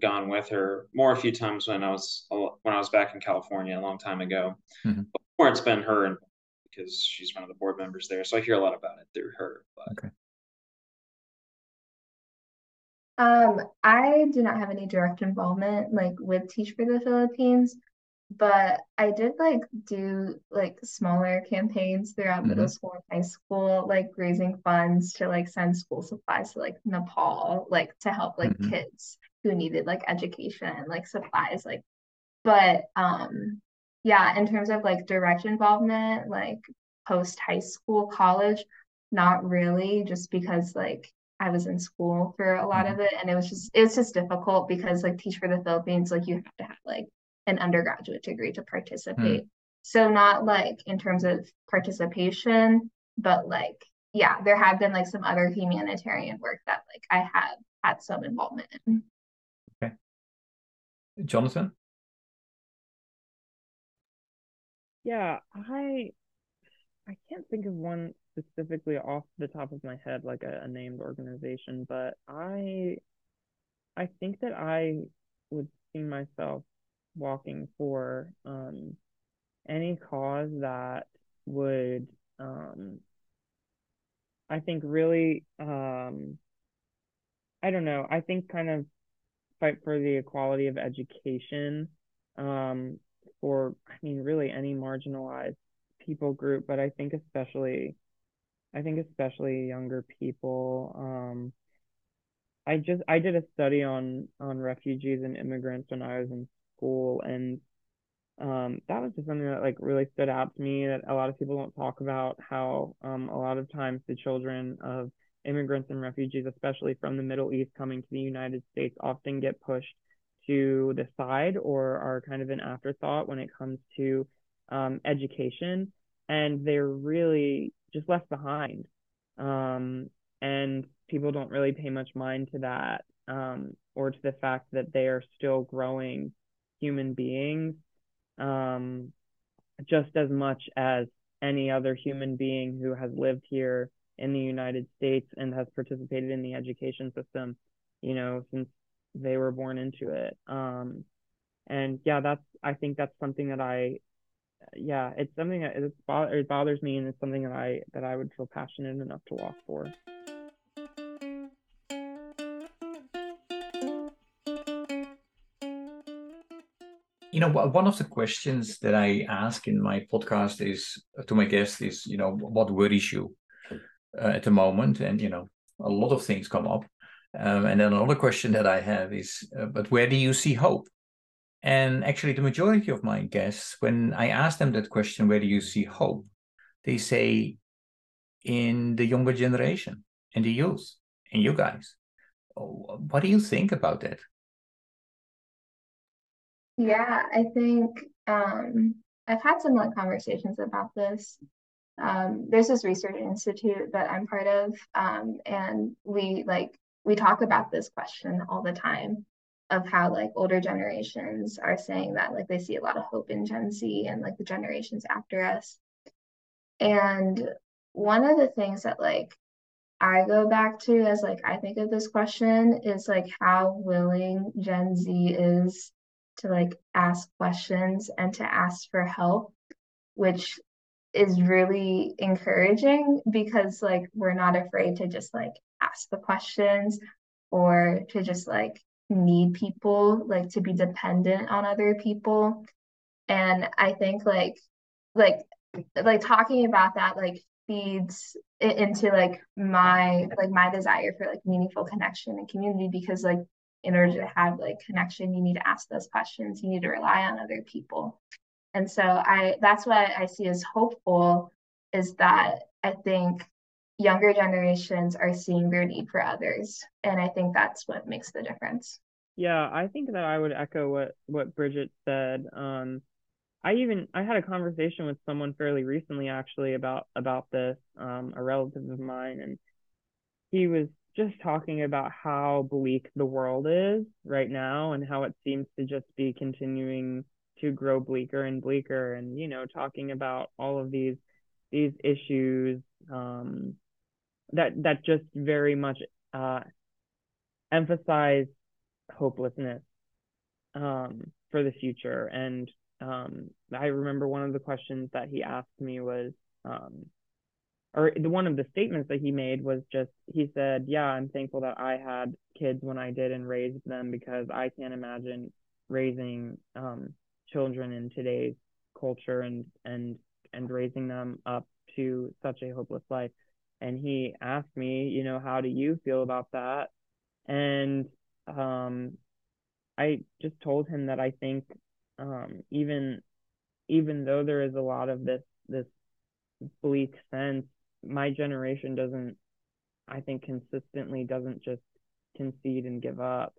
gone with her more a few times when I was when I was back in California a long time ago. Mhm. But more it's been her and because she's one of the board members there, so I hear a lot about it through her. But Um, I do not have any direct involvement like with Teach for the Philippines, but I did like do like smaller campaigns throughout middle Mhm. school and high school, like raising funds to like send school supplies to like Nepal, like to help like Mhm. kids who needed like education, like supplies, like but um yeah, in terms of like direct involvement, like post high school, college, not really, just because like I was in school for a lot Mhm. of it and it was just it was just difficult because like Teach for the Philippines, like you have to have like an undergraduate degree to participate. Hmm. So not like in terms of participation, but like yeah, there have been like some other humanitarian work that like I have had some involvement in. Okay. Jonathan? Yeah, I I can't think of one specifically off the top of my head, like a, a named organization, but I I think that I would see myself walking for um any cause that would um I think really um I don't know, I think kind of fight for the equality of education um for I mean really any marginalized people group, but I think especially I think especially younger people. Um, I just I did a study on on refugees and immigrants when I was in school, and um, that was just something that like really stood out to me that a lot of people don't talk about how um, a lot of times the children of immigrants and refugees, especially from the Middle East coming to the United States, often get pushed to the side or are kind of an afterthought when it comes to um, education, and they're really just left behind. Um, and people don't really pay much mind to that um, or to the fact that they are still growing human beings um, just as much as any other human being who has lived here in the United States and has participated in the education system, you know, since they were born into it. Um, and yeah, that's I think that's something that I yeah, it's something that it bothers me and it's something that I that I would feel passionate enough to walk for. You know, one of the questions that I ask in my podcast is to my guests is, you know, what worries you uh, at the moment? And, you know, a lot of things come up. Um, and then another question that I have is, uh, but where do you see hope? And actually, the majority of my guests, when I ask them that question, where do you see hope? They say in the younger generation, in the youth, in you guys. What do you think about that? Yeah, I think um, I've had some like conversations about this. Um, there's this research institute that I'm part of, um, and we like we talk about this question all the time of how like older generations are saying that like they see a lot of hope in Gen Z and like the generations after us. And one of the things that like I go back to as like I think of this question is like how willing Gen Z is to like ask questions and to ask for help, which is really encouraging because like we're not afraid to just like ask the questions or to just like need people like to be dependent on other people. And i think like like like talking about that like feeds into like my like my desire for like meaningful connection and community because like in order to have like connection you need to ask those questions you need to rely on other people. And so i that's what i see as hopeful is that i think younger generations are seeing their need for others and i think that's what makes the difference. Yeah i think that i would echo what what bridget said. Um I even I had a conversation with someone fairly recently actually about about this um a relative of mine and he was just talking about how bleak the world is right now and how it seems to just be continuing to grow bleaker and bleaker and you know talking about all of these these issues um, that that just very much uh, emphasize hopelessness um, for the future. And um, I remember one of the questions that he asked me was um, or the one of the statements that he made was just he said yeah i'm thankful that i had kids when i did and raised them because i can't imagine raising um, children in today's culture and and and raising them up to such a hopeless life. And he asked me you know how do you feel about that? And um i just told him that i think um even even though there is a lot of this this bleak sense my generation doesn't i think consistently doesn't just concede and give up.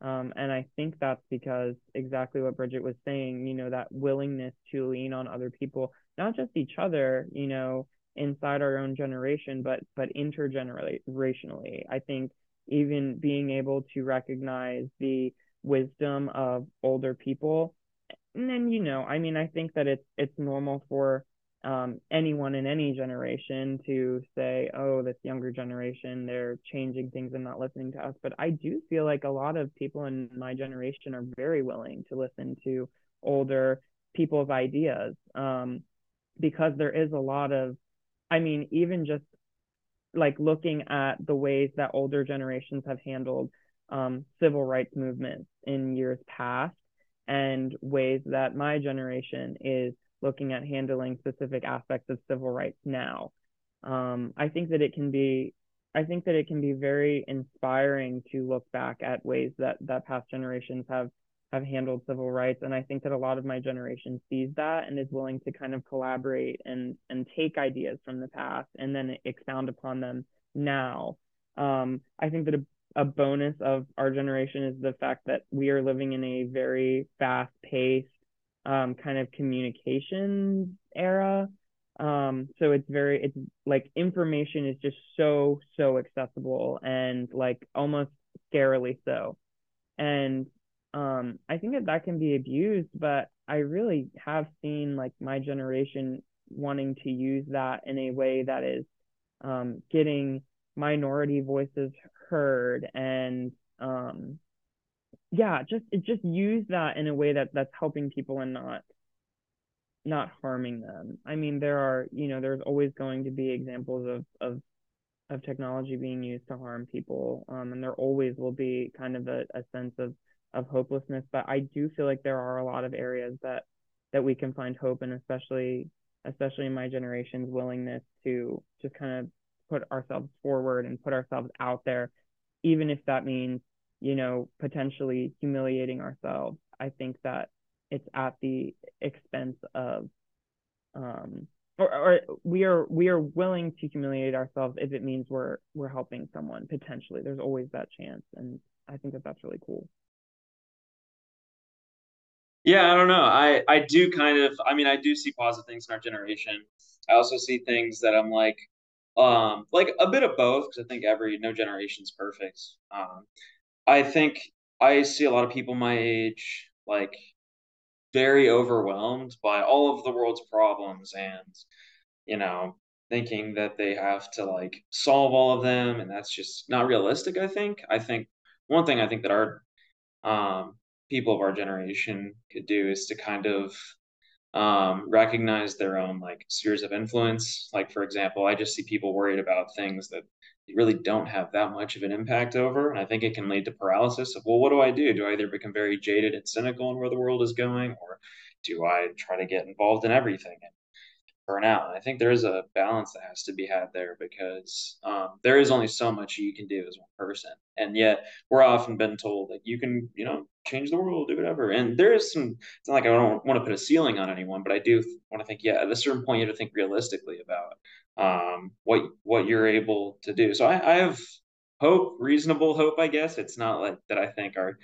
Um, and i think that's because exactly what bridget was saying you know that willingness to lean on other people not just each other you know inside our own generation but but intergenerationally. I think even being able to recognize the wisdom of older people and then you know i mean i think that it's it's normal for um, anyone in any generation to say, oh, this younger generation, they're changing things and not listening to us. But I do feel like a lot of people in my generation are very willing to listen to older people's ideas um, because there is a lot of, I mean, even just like looking at the ways that older generations have handled um, civil rights movements in years past and ways that my generation is looking at handling specific aspects of civil rights now. Um, I think that it can be I think that it can be very inspiring to look back at ways that that past generations have have handled civil rights and I think that a lot of my generation sees that and is willing to kind of collaborate and and take ideas from the past and then expound upon them now. Um, I think that a, a bonus of our generation is the fact that we are living in a very fast paced um, kind of communication era. Um, so it's very, it's like information is just so, so accessible and like almost scarily so. And um, I think that that can be abused, but I really have seen like my generation wanting to use that in a way that is um, getting minority voices heard and um, yeah, just just use that in a way that that's helping people and not not harming them. I mean, there are, you know, there's always going to be examples of of of technology being used to harm people, um, and there always will be kind of a, a sense of of hopelessness. But I do feel like there are a lot of areas that that we can find hope, and especially especially in my generation's willingness to just kind of put ourselves forward and put ourselves out there, even if that means you know, potentially humiliating ourselves. I think that it's at the expense of um or, or we are we are willing to humiliate ourselves if it means we're we're helping someone potentially. There's always that chance and i think that that's really cool. Yeah i don't know. I i do kind of i mean i do see positive things in our generation. I also see things that i'm like um like a bit of both because i think every no generation's perfect. Um I think I see a lot of people my age like very overwhelmed by all of the world's problems and you know thinking that they have to like solve all of them and that's just not realistic i think. I think one thing i think that our um, people of our generation could do is to kind of um, recognize their own like spheres of influence. Like for example i just see people worried about things that really don't have that much of an impact over. And I think it can lead to paralysis of, well, what do I do? Do I either become very jaded and cynical in where the world is going, or do I try to get involved in everything and burn out? I think there is a balance that has to be had there because um, there is only so much you can do as one person. And yet we're often been told that you can, you know, change the world, do whatever. And there is some, it's not like I don't want to put a ceiling on anyone, but I do want to think, yeah, at a certain point, you have to think realistically about um, what what you're able to do. So I, I have hope, reasonable hope, I guess. It's not like that. I think our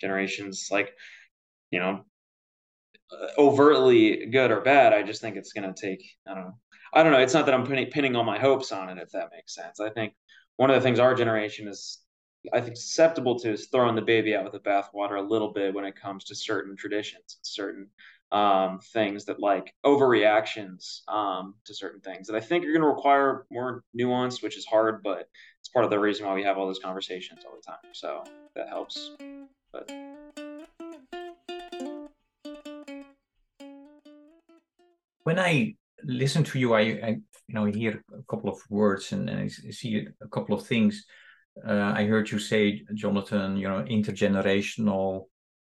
generation's like, you know, overtly good or bad. I just think it's going to take. I don't know. I don't know. It's not that I'm pinning, pinning all my hopes on it, if that makes sense. I think one of the things our generation is I think susceptible to is throwing the baby out with the bathwater a little bit when it comes to certain traditions, certain um, things that like overreactions um, to certain things that I think are going to require more nuance, which is hard, but it's part of the reason why we have all those conversations all the time. So that helps. But when I listen to you, I, I you know hear a couple of words and, and I see a couple of things. Uh, I heard you say, Jonathan, you know, intergenerational.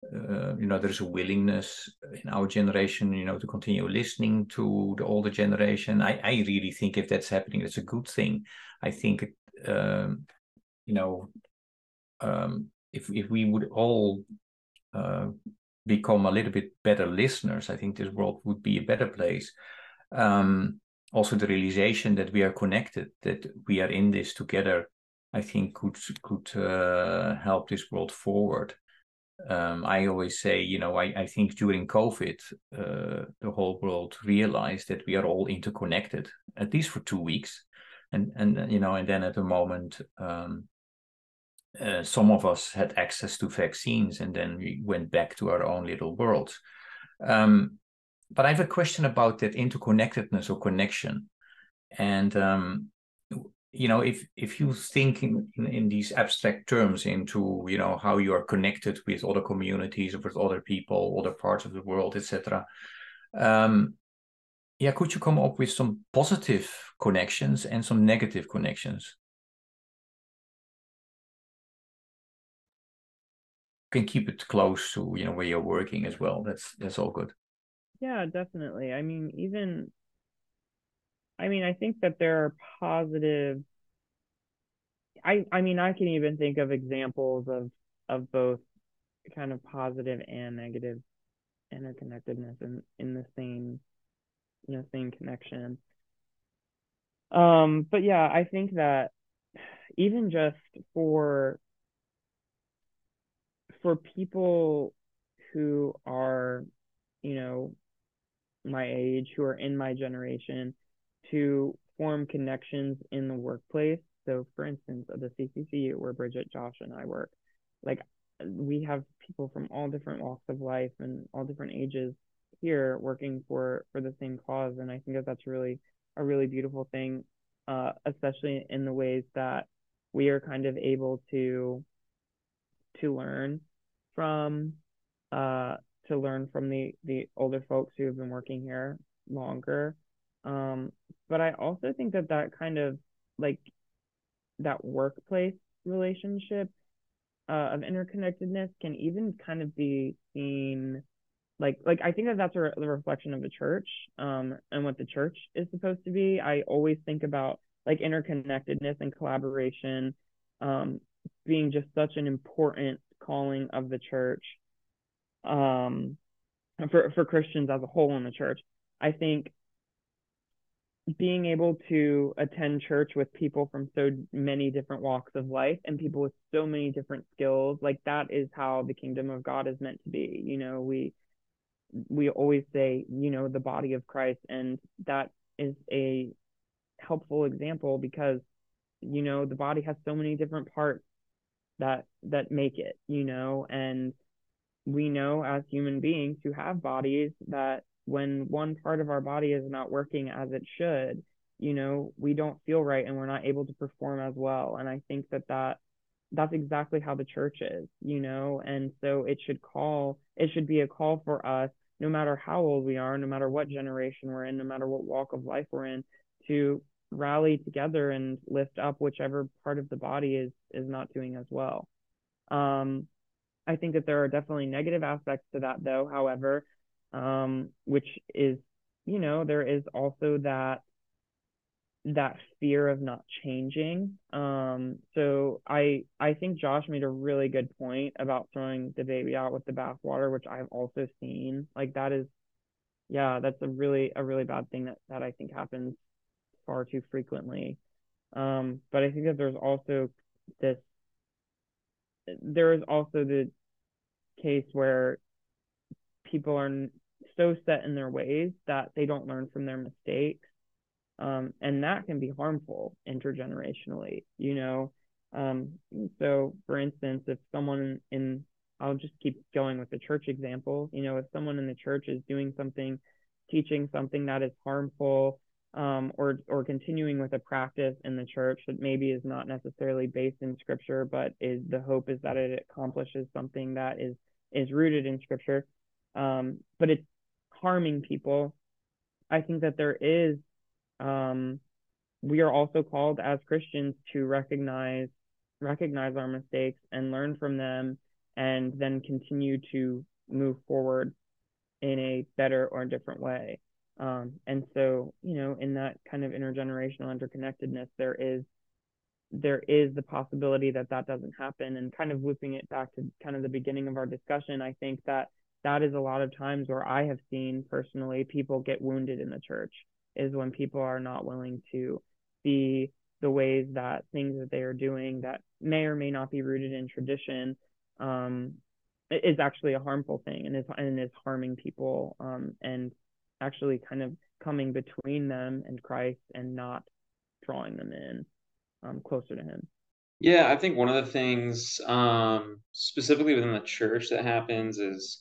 Uh, you know, there's a willingness in our generation, you know, to continue listening to the older generation. I, I really think if that's happening, it's a good thing. I think, um, you know, um, if if we would all uh, become a little bit better listeners, I think this world would be a better place. Um, also, the realization that we are connected, that we are in this together, I think could could uh, help this world forward. Um, I always say, you know, I, I think during COVID, uh, the whole world realized that we are all interconnected, at least for two weeks, and and you know, and then at the moment, um, uh, some of us had access to vaccines, and then we went back to our own little worlds. Um, but I have a question about that interconnectedness or connection, and um, you know, if if you think in, in, these abstract terms into you know how you are connected with other communities, with other people, other parts of the world, etc. Um, yeah, could you come up with some positive connections and some negative connections? Can keep it close to you know where you're working as well. That's that's all good. Yeah, definitely. I mean, even I mean, I think that there are positive I I mean, I can even think of examples of of both kind of positive and negative interconnectedness in in the same you know same connection. Um, but yeah, I think that even just for for people who are, you know, my age, who are in my generation, to form connections in the workplace. So, for instance, at the CCC, where Bridget, Josh, and I work, like we have people from all different walks of life and all different ages here working for for the same cause, and I think that that's really a really beautiful thing, uh, especially in the ways that we are kind of able to to learn from uh, to learn from the the older folks who have been working here longer. Um, but I also think that that kind of like that workplace relationship uh, of interconnectedness can even kind of be seen like like I think that that's a, re- a reflection of the church um, and what the church is supposed to be. I always think about like interconnectedness and collaboration um, being just such an important calling of the church um, for, for Christians as a whole in the church. I think being able to attend church with people from so many different walks of life and people with so many different skills like that is how the kingdom of god is meant to be you know we we always say you know the body of christ and that is a helpful example because you know the body has so many different parts that that make it you know? And we know as human beings who have bodies that when one part of our body is not working as it should you know we don't feel right and we're not able to perform as well. And i think that that that's exactly how the church is you know? And so it should call it should be a call for us no matter how old we are no matter what generation we're in no matter what walk of life we're in to rally together and lift up whichever part of the body is is not doing as well. Um, I think that there are definitely negative aspects to that, though. However, um, which is, you know, there is also that that fear of not changing. Um, so I I think Josh made a really good point about throwing the baby out with the bathwater, which I've also seen. Like that is, yeah, that's a really a really bad thing that that I think happens far too frequently. Um, but I think that there's also this, there is also the case where people are so set in their ways that they don't learn from their mistakes. um, and that can be harmful intergenerationally. You know, um, so for instance, if someone in I'll just keep going with the church example. You know, if someone in the church is doing something, teaching something that is harmful, um, or or continuing with a practice in the church that maybe is not necessarily based in scripture, but is the hope is that it accomplishes something that is is rooted in scripture, um, but it's harming people. I think that there is, um, we are also called as Christians to recognize recognize our mistakes and learn from them, and then continue to move forward in a better or different way. Um, and so, you know, in that kind of intergenerational interconnectedness, there is there is the possibility that that doesn't happen. And kind of looping it back to kind of the beginning of our discussion, I think that that is a lot of times where I have seen personally people get wounded in the church is when people are not willing to see the ways that things that they are doing that may or may not be rooted in tradition um, is actually a harmful thing and is and is harming people um, and actually kind of coming between them and Christ and not drawing them in um, closer to Him. Yeah, I think one of the things um, specifically within the church that happens is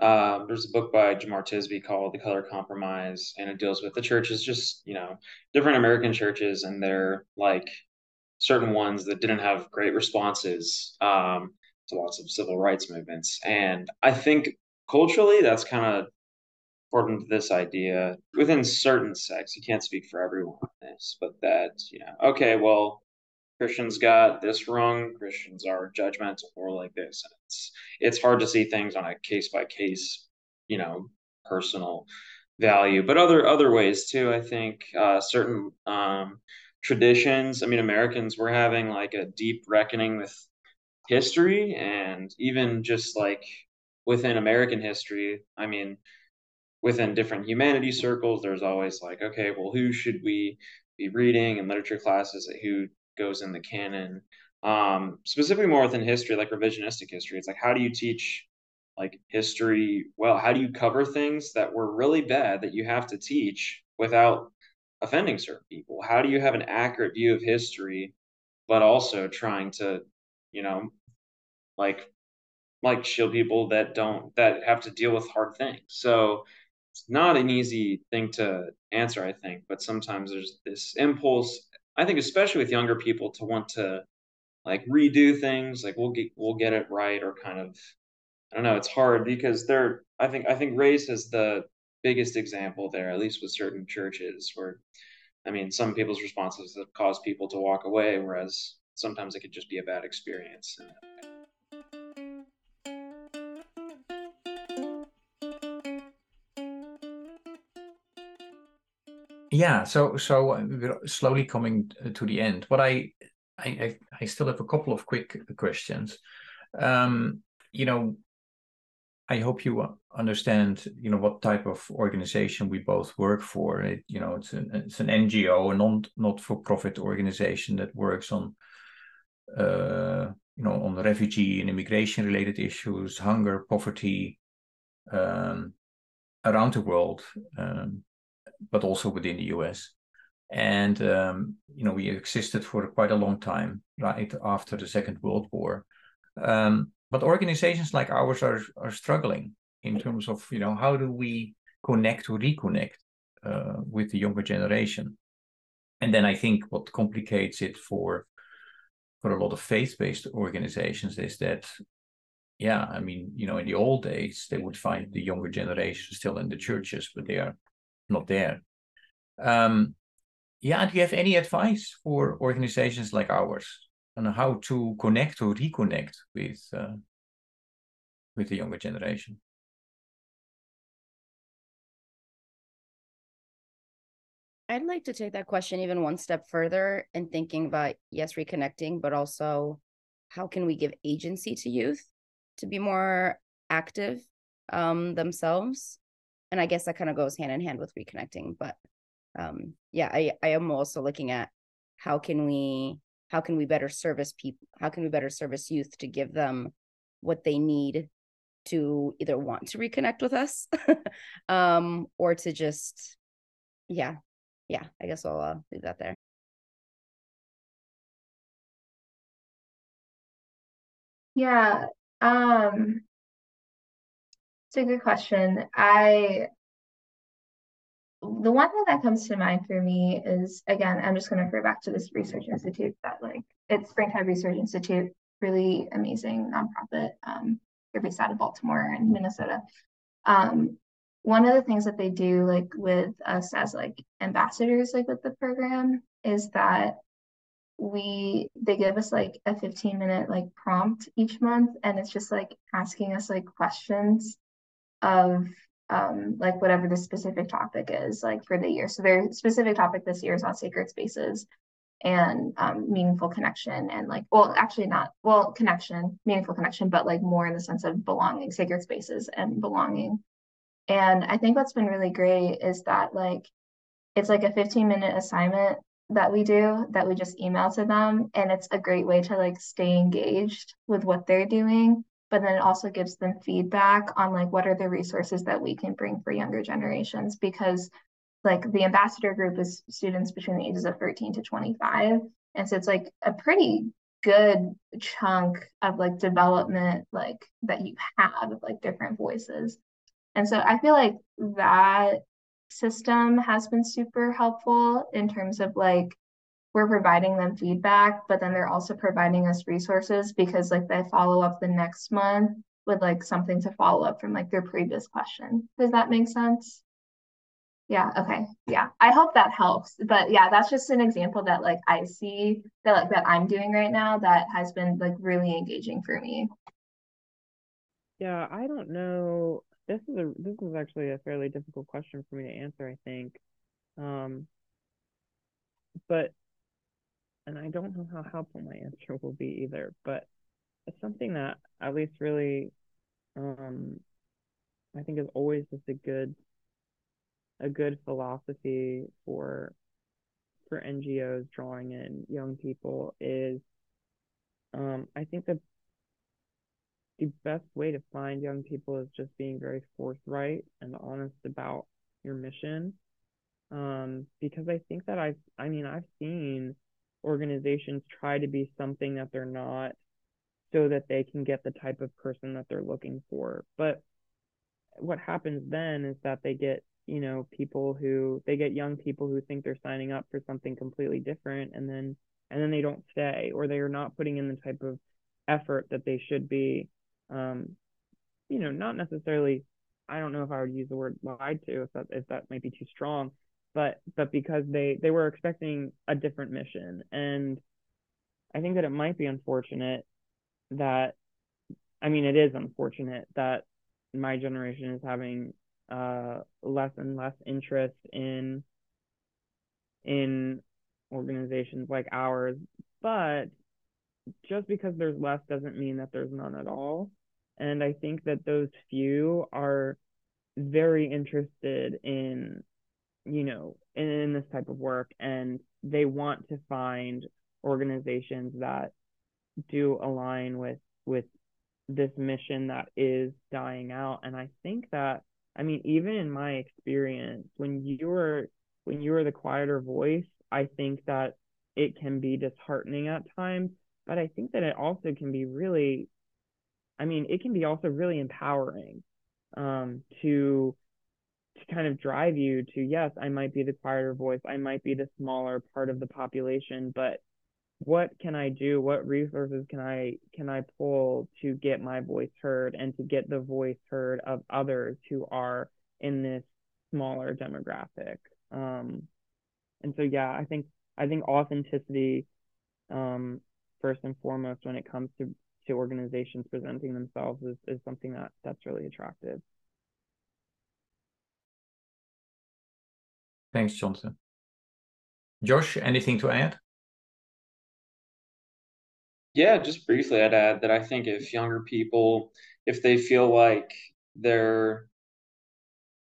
um, there's a book by Jemar Tisby called The Color Compromise, and it deals with the churches, just you know, different American churches, and they're like certain ones that didn't have great responses um, to lots of civil rights movements, and I think culturally that's kind of important to this idea within certain sects. You can't speak for everyone on this, but that, you know, okay, well, Christians got this wrong. Christians are judgmental or like this. And it's it's hard to see things on a case by case, you know, personal value, but other other ways too. I think uh, certain um, traditions. I mean, Americans we're having like a deep reckoning with history, and even just like within American history. I mean, within different humanity circles, there's always like, okay, well, who should we be reading in literature classes? Who goes in the canon? Um, specifically, more within history, like revisionistic history. It's like, how do you teach like history well? How do you cover things that were really bad that you have to teach without offending certain people? How do you have an accurate view of history, but also trying to, you know, like like shield people that don't that have to deal with hard things. So it's not an easy thing to answer, I think, but sometimes there's this impulse, I think especially with younger people to want to like redo things, like we'll get we'll get it right or kind of I don't know, it's hard because they're I think I think race is the biggest example there, at least with certain churches where I mean some people's responses have caused people to walk away, whereas sometimes it could just be a bad experience. Yeah so so uh, we're slowly coming to the end but i i i still have a couple of quick questions. Um you know i hope you understand you know what type of organization we both work for it, you know it's an it's an ngo a non not for profit organization that works on uh you know on refugee and immigration related issues hunger poverty um around the world um but also within the US. And um, you know, we existed for quite a long time, right after the Second World War. Um, but organizations like ours are are struggling in terms of you know how do we connect or reconnect uh, with the younger generation. And then I think what complicates it for for a lot of faith-based organizations is that yeah i mean you know in the old days they would find the younger generation still in the churches but they are not there. Um, yeah, do you have any advice for organizations like ours on how to connect or reconnect with uh, with the younger generation? I'd like to take that question even one step further and thinking about yes, reconnecting, but also how can we give agency to youth to be more active um, themselves and I guess that kind of goes hand in hand with reconnecting. But um, yeah, I I am also looking at how can we how can we better service people how can we better service youth to give them what they need to either want to reconnect with us um or to just yeah yeah, I guess I'll uh, leave that there. Yeah, um, it's a good question. I the one thing that comes to mind for me is again, I'm just going to refer back to this research institute that like it's Springtide Research Institute, really amazing nonprofit. Um, they're based out of Baltimore and Minnesota. Um, one of the things that they do like with us as like ambassadors like with the program is that we they give us like a 15 minute like prompt each month and it's just like asking us like questions of um like whatever the specific topic is like for the year. So their specific topic this year is on sacred spaces and um, meaningful connection and like well actually not well connection meaningful connection but like more in the sense of belonging sacred spaces and belonging. And i think what's been really great is that like it's like a 15 minute assignment that we do that we just email to them and it's a great way to like stay engaged with what they're doing but then it also gives them feedback on like what are the resources that we can bring for younger generations because like the ambassador group is students between the ages of 13 to 25 and so it's like a pretty good chunk of like development like that you have of like different voices. And so i feel like that system has been super helpful in terms of like we're providing them feedback, but then they're also providing us resources because like they follow up the next month with like something to follow up from like their previous question. Does that make sense? Yeah, okay. Yeah. I hope that helps. But yeah, that's just an example that like I see that like that I'm doing right now that has been like really engaging for me. Yeah, I don't know this is a this is actually a fairly difficult question for me to answer, I think. Um, but and I don't know how helpful my answer will be either, but it's something that at least really um I think is always just a good a good philosophy for for NGOs drawing in young people is um I think that the best way to find young people is just being very forthright and honest about your mission. Um, because I think that I've, I mean, I've seen organizations try to be something that they're not so that they can get the type of person that they're looking for. But what happens then is that they get, you know, people who they get young people who think they're signing up for something completely different and then and then they don't stay or they are not putting in the type of effort that they should be um, you know, not necessarily. I don't know if I would use the word lied to if that if that might be too strong, but but because they they were expecting a different mission, and I think that it might be unfortunate that, I mean, it is unfortunate that my generation is having uh less and less interest in in organizations like ours, but just because there's less doesn't mean that there's none at all. And I think that those few are very interested in, you know, in, in this type of work and they want to find organizations that do align with with this mission that is dying out. And I think that I mean, even in my experience, when you're when you're the quieter voice, I think that it can be disheartening at times but I think that it also can be really, I mean, it can be also really empowering um, to to kind of drive you to yes, I might be the quieter voice, I might be the smaller part of the population, but what can I do? What resources can I can I pull to get my voice heard and to get the voice heard of others who are in this smaller demographic? Um, and so yeah, I think I think authenticity um, first and foremost when it comes to to organizations presenting themselves is, is something that that's really attractive. Thanks, Johnson. Josh, anything to add? Yeah, just briefly, I'd add that I think if younger people, if they feel like they're,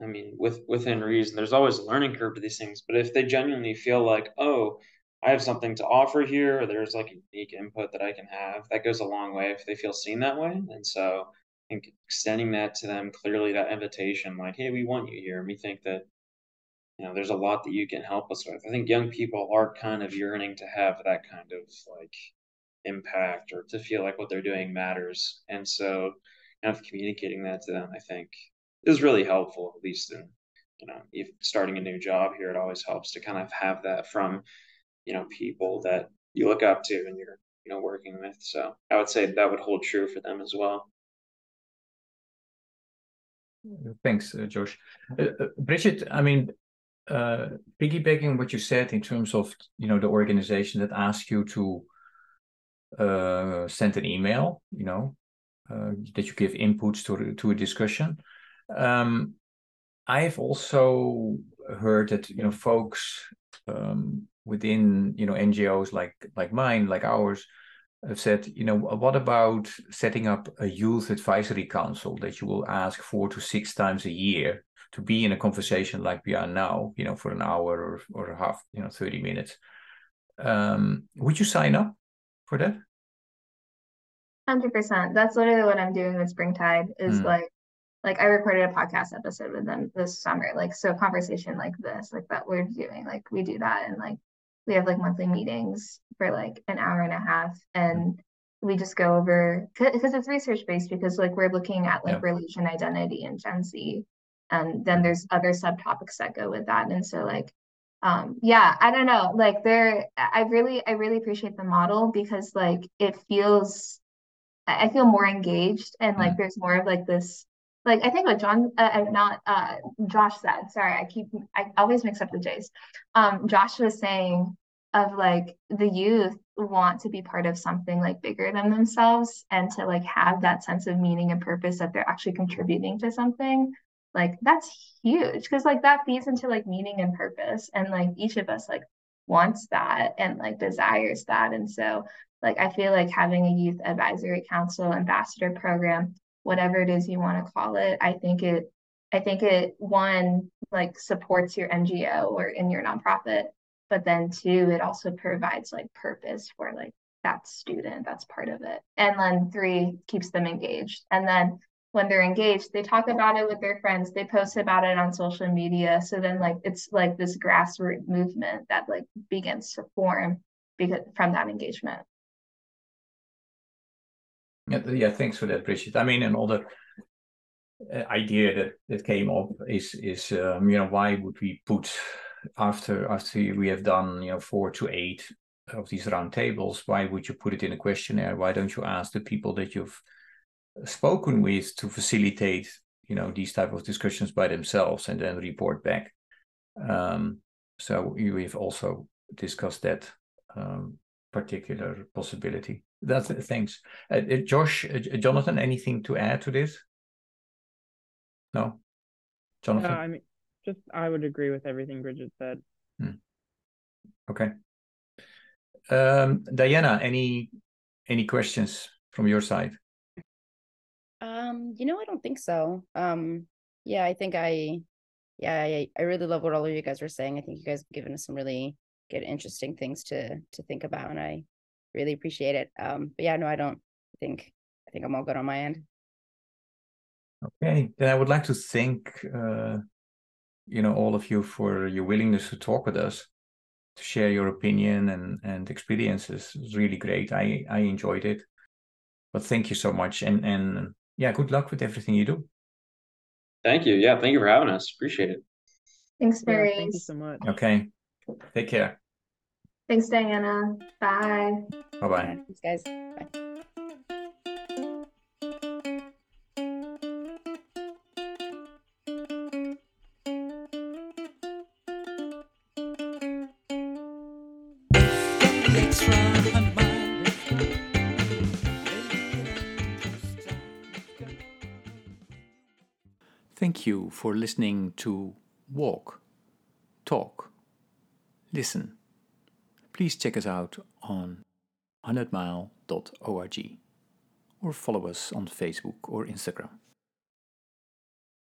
I mean, with within reason, there's always a learning curve to these things, but if they genuinely feel like, oh, I have something to offer here, or there's like a unique input that I can have, that goes a long way if they feel seen that way. And so I think extending that to them clearly, that invitation, like, hey, we want you here. And we think that you know, there's a lot that you can help us with. I think young people are kind of yearning to have that kind of like impact or to feel like what they're doing matters. And so kind of communicating that to them, I think is really helpful, at least in, you know, if starting a new job here, it always helps to kind of have that from, you know, people that you look up to and you're, you know, working with. So I would say that would hold true for them as well. Thanks, uh, Josh. Uh, uh, Bridget, I mean, uh, piggybacking what you said in terms of you know the organization that asks you to uh, send an email, you know, uh, that you give inputs to to a discussion. Um, I've also heard that you know folks um, within you know NGOs like like mine, like ours, have said, you know, what about setting up a youth advisory council that you will ask four to six times a year to be in a conversation like we are now, you know, for an hour or or a half, you know, thirty minutes. Um, would you sign up for that? Hundred percent. That's literally what I'm doing with Springtide. Is mm. like, like I recorded a podcast episode with them this summer. Like, so conversation like this, like that we're doing, like we do that, and like we have like monthly meetings for like an hour and a half, and we just go over because it's research based because like we're looking at like yeah. religion identity and Gen Z, and then there's other subtopics that go with that, and so like um yeah i don't know like there i really i really appreciate the model because like it feels I feel more engaged and like mm. there's more of like this like I think what John uh, uh, not uh Josh said sorry I keep I always mix up the J's. Um Josh was saying of like the youth want to be part of something like bigger than themselves and to like have that sense of meaning and purpose that they're actually contributing to something like that's huge because like that feeds into like meaning and purpose and like each of us like wants that and like desires that and so like I feel like having a youth advisory council ambassador program, whatever it is you want to call it, I think it I think it one like supports your NGO or in your nonprofit, but then two, it also provides like purpose for like that student that's part of it. And then three keeps them engaged. And then when they're engaged, they talk about it with their friends, they post about it on social media. So then like it's like this grassroots movement that like begins to form because from that engagement. Yeah, yeah, thanks for that, Bridget. I mean, another uh, idea that that came up is is um, you know why would we put after after we have done you know four to eight of these round tables, why would you put it in a questionnaire? Why don't you ask the people that you've spoken with to facilitate you know these type of discussions by themselves and then report back? Um, so we've also discussed that um, particular possibility. That's thanks. Uh, uh Josh, uh, Jonathan, anything to add to this? No, Jonathan. I mean, just I would agree with everything Bridget said. Hmm. Okay. Um, Diana, any any questions from your side? Um, you know, I don't think so. Um, yeah, I think I, yeah, I, I really love what all of you guys were saying. I think you guys have given us some really good, interesting things to to think about, and I really appreciate it. Um, but yeah, no, I don't think I think I'm all good on my end. Okay, then I would like to thank uh, you know all of you for your willingness to talk with us, to share your opinion and and experiences. It was really great. I I enjoyed it. But thank you so much, and and yeah, good luck with everything you do. Thank you. Yeah, thank you for having us. Appreciate it. Thanks, Mary. Yeah, thank you so much. Okay. Take care. Thanks, Diana. Bye. Bye bye. Thanks, guys. Bye. For listening to Walk, Talk, Listen please check us out on 100mile.org or follow us on Facebook or Instagram.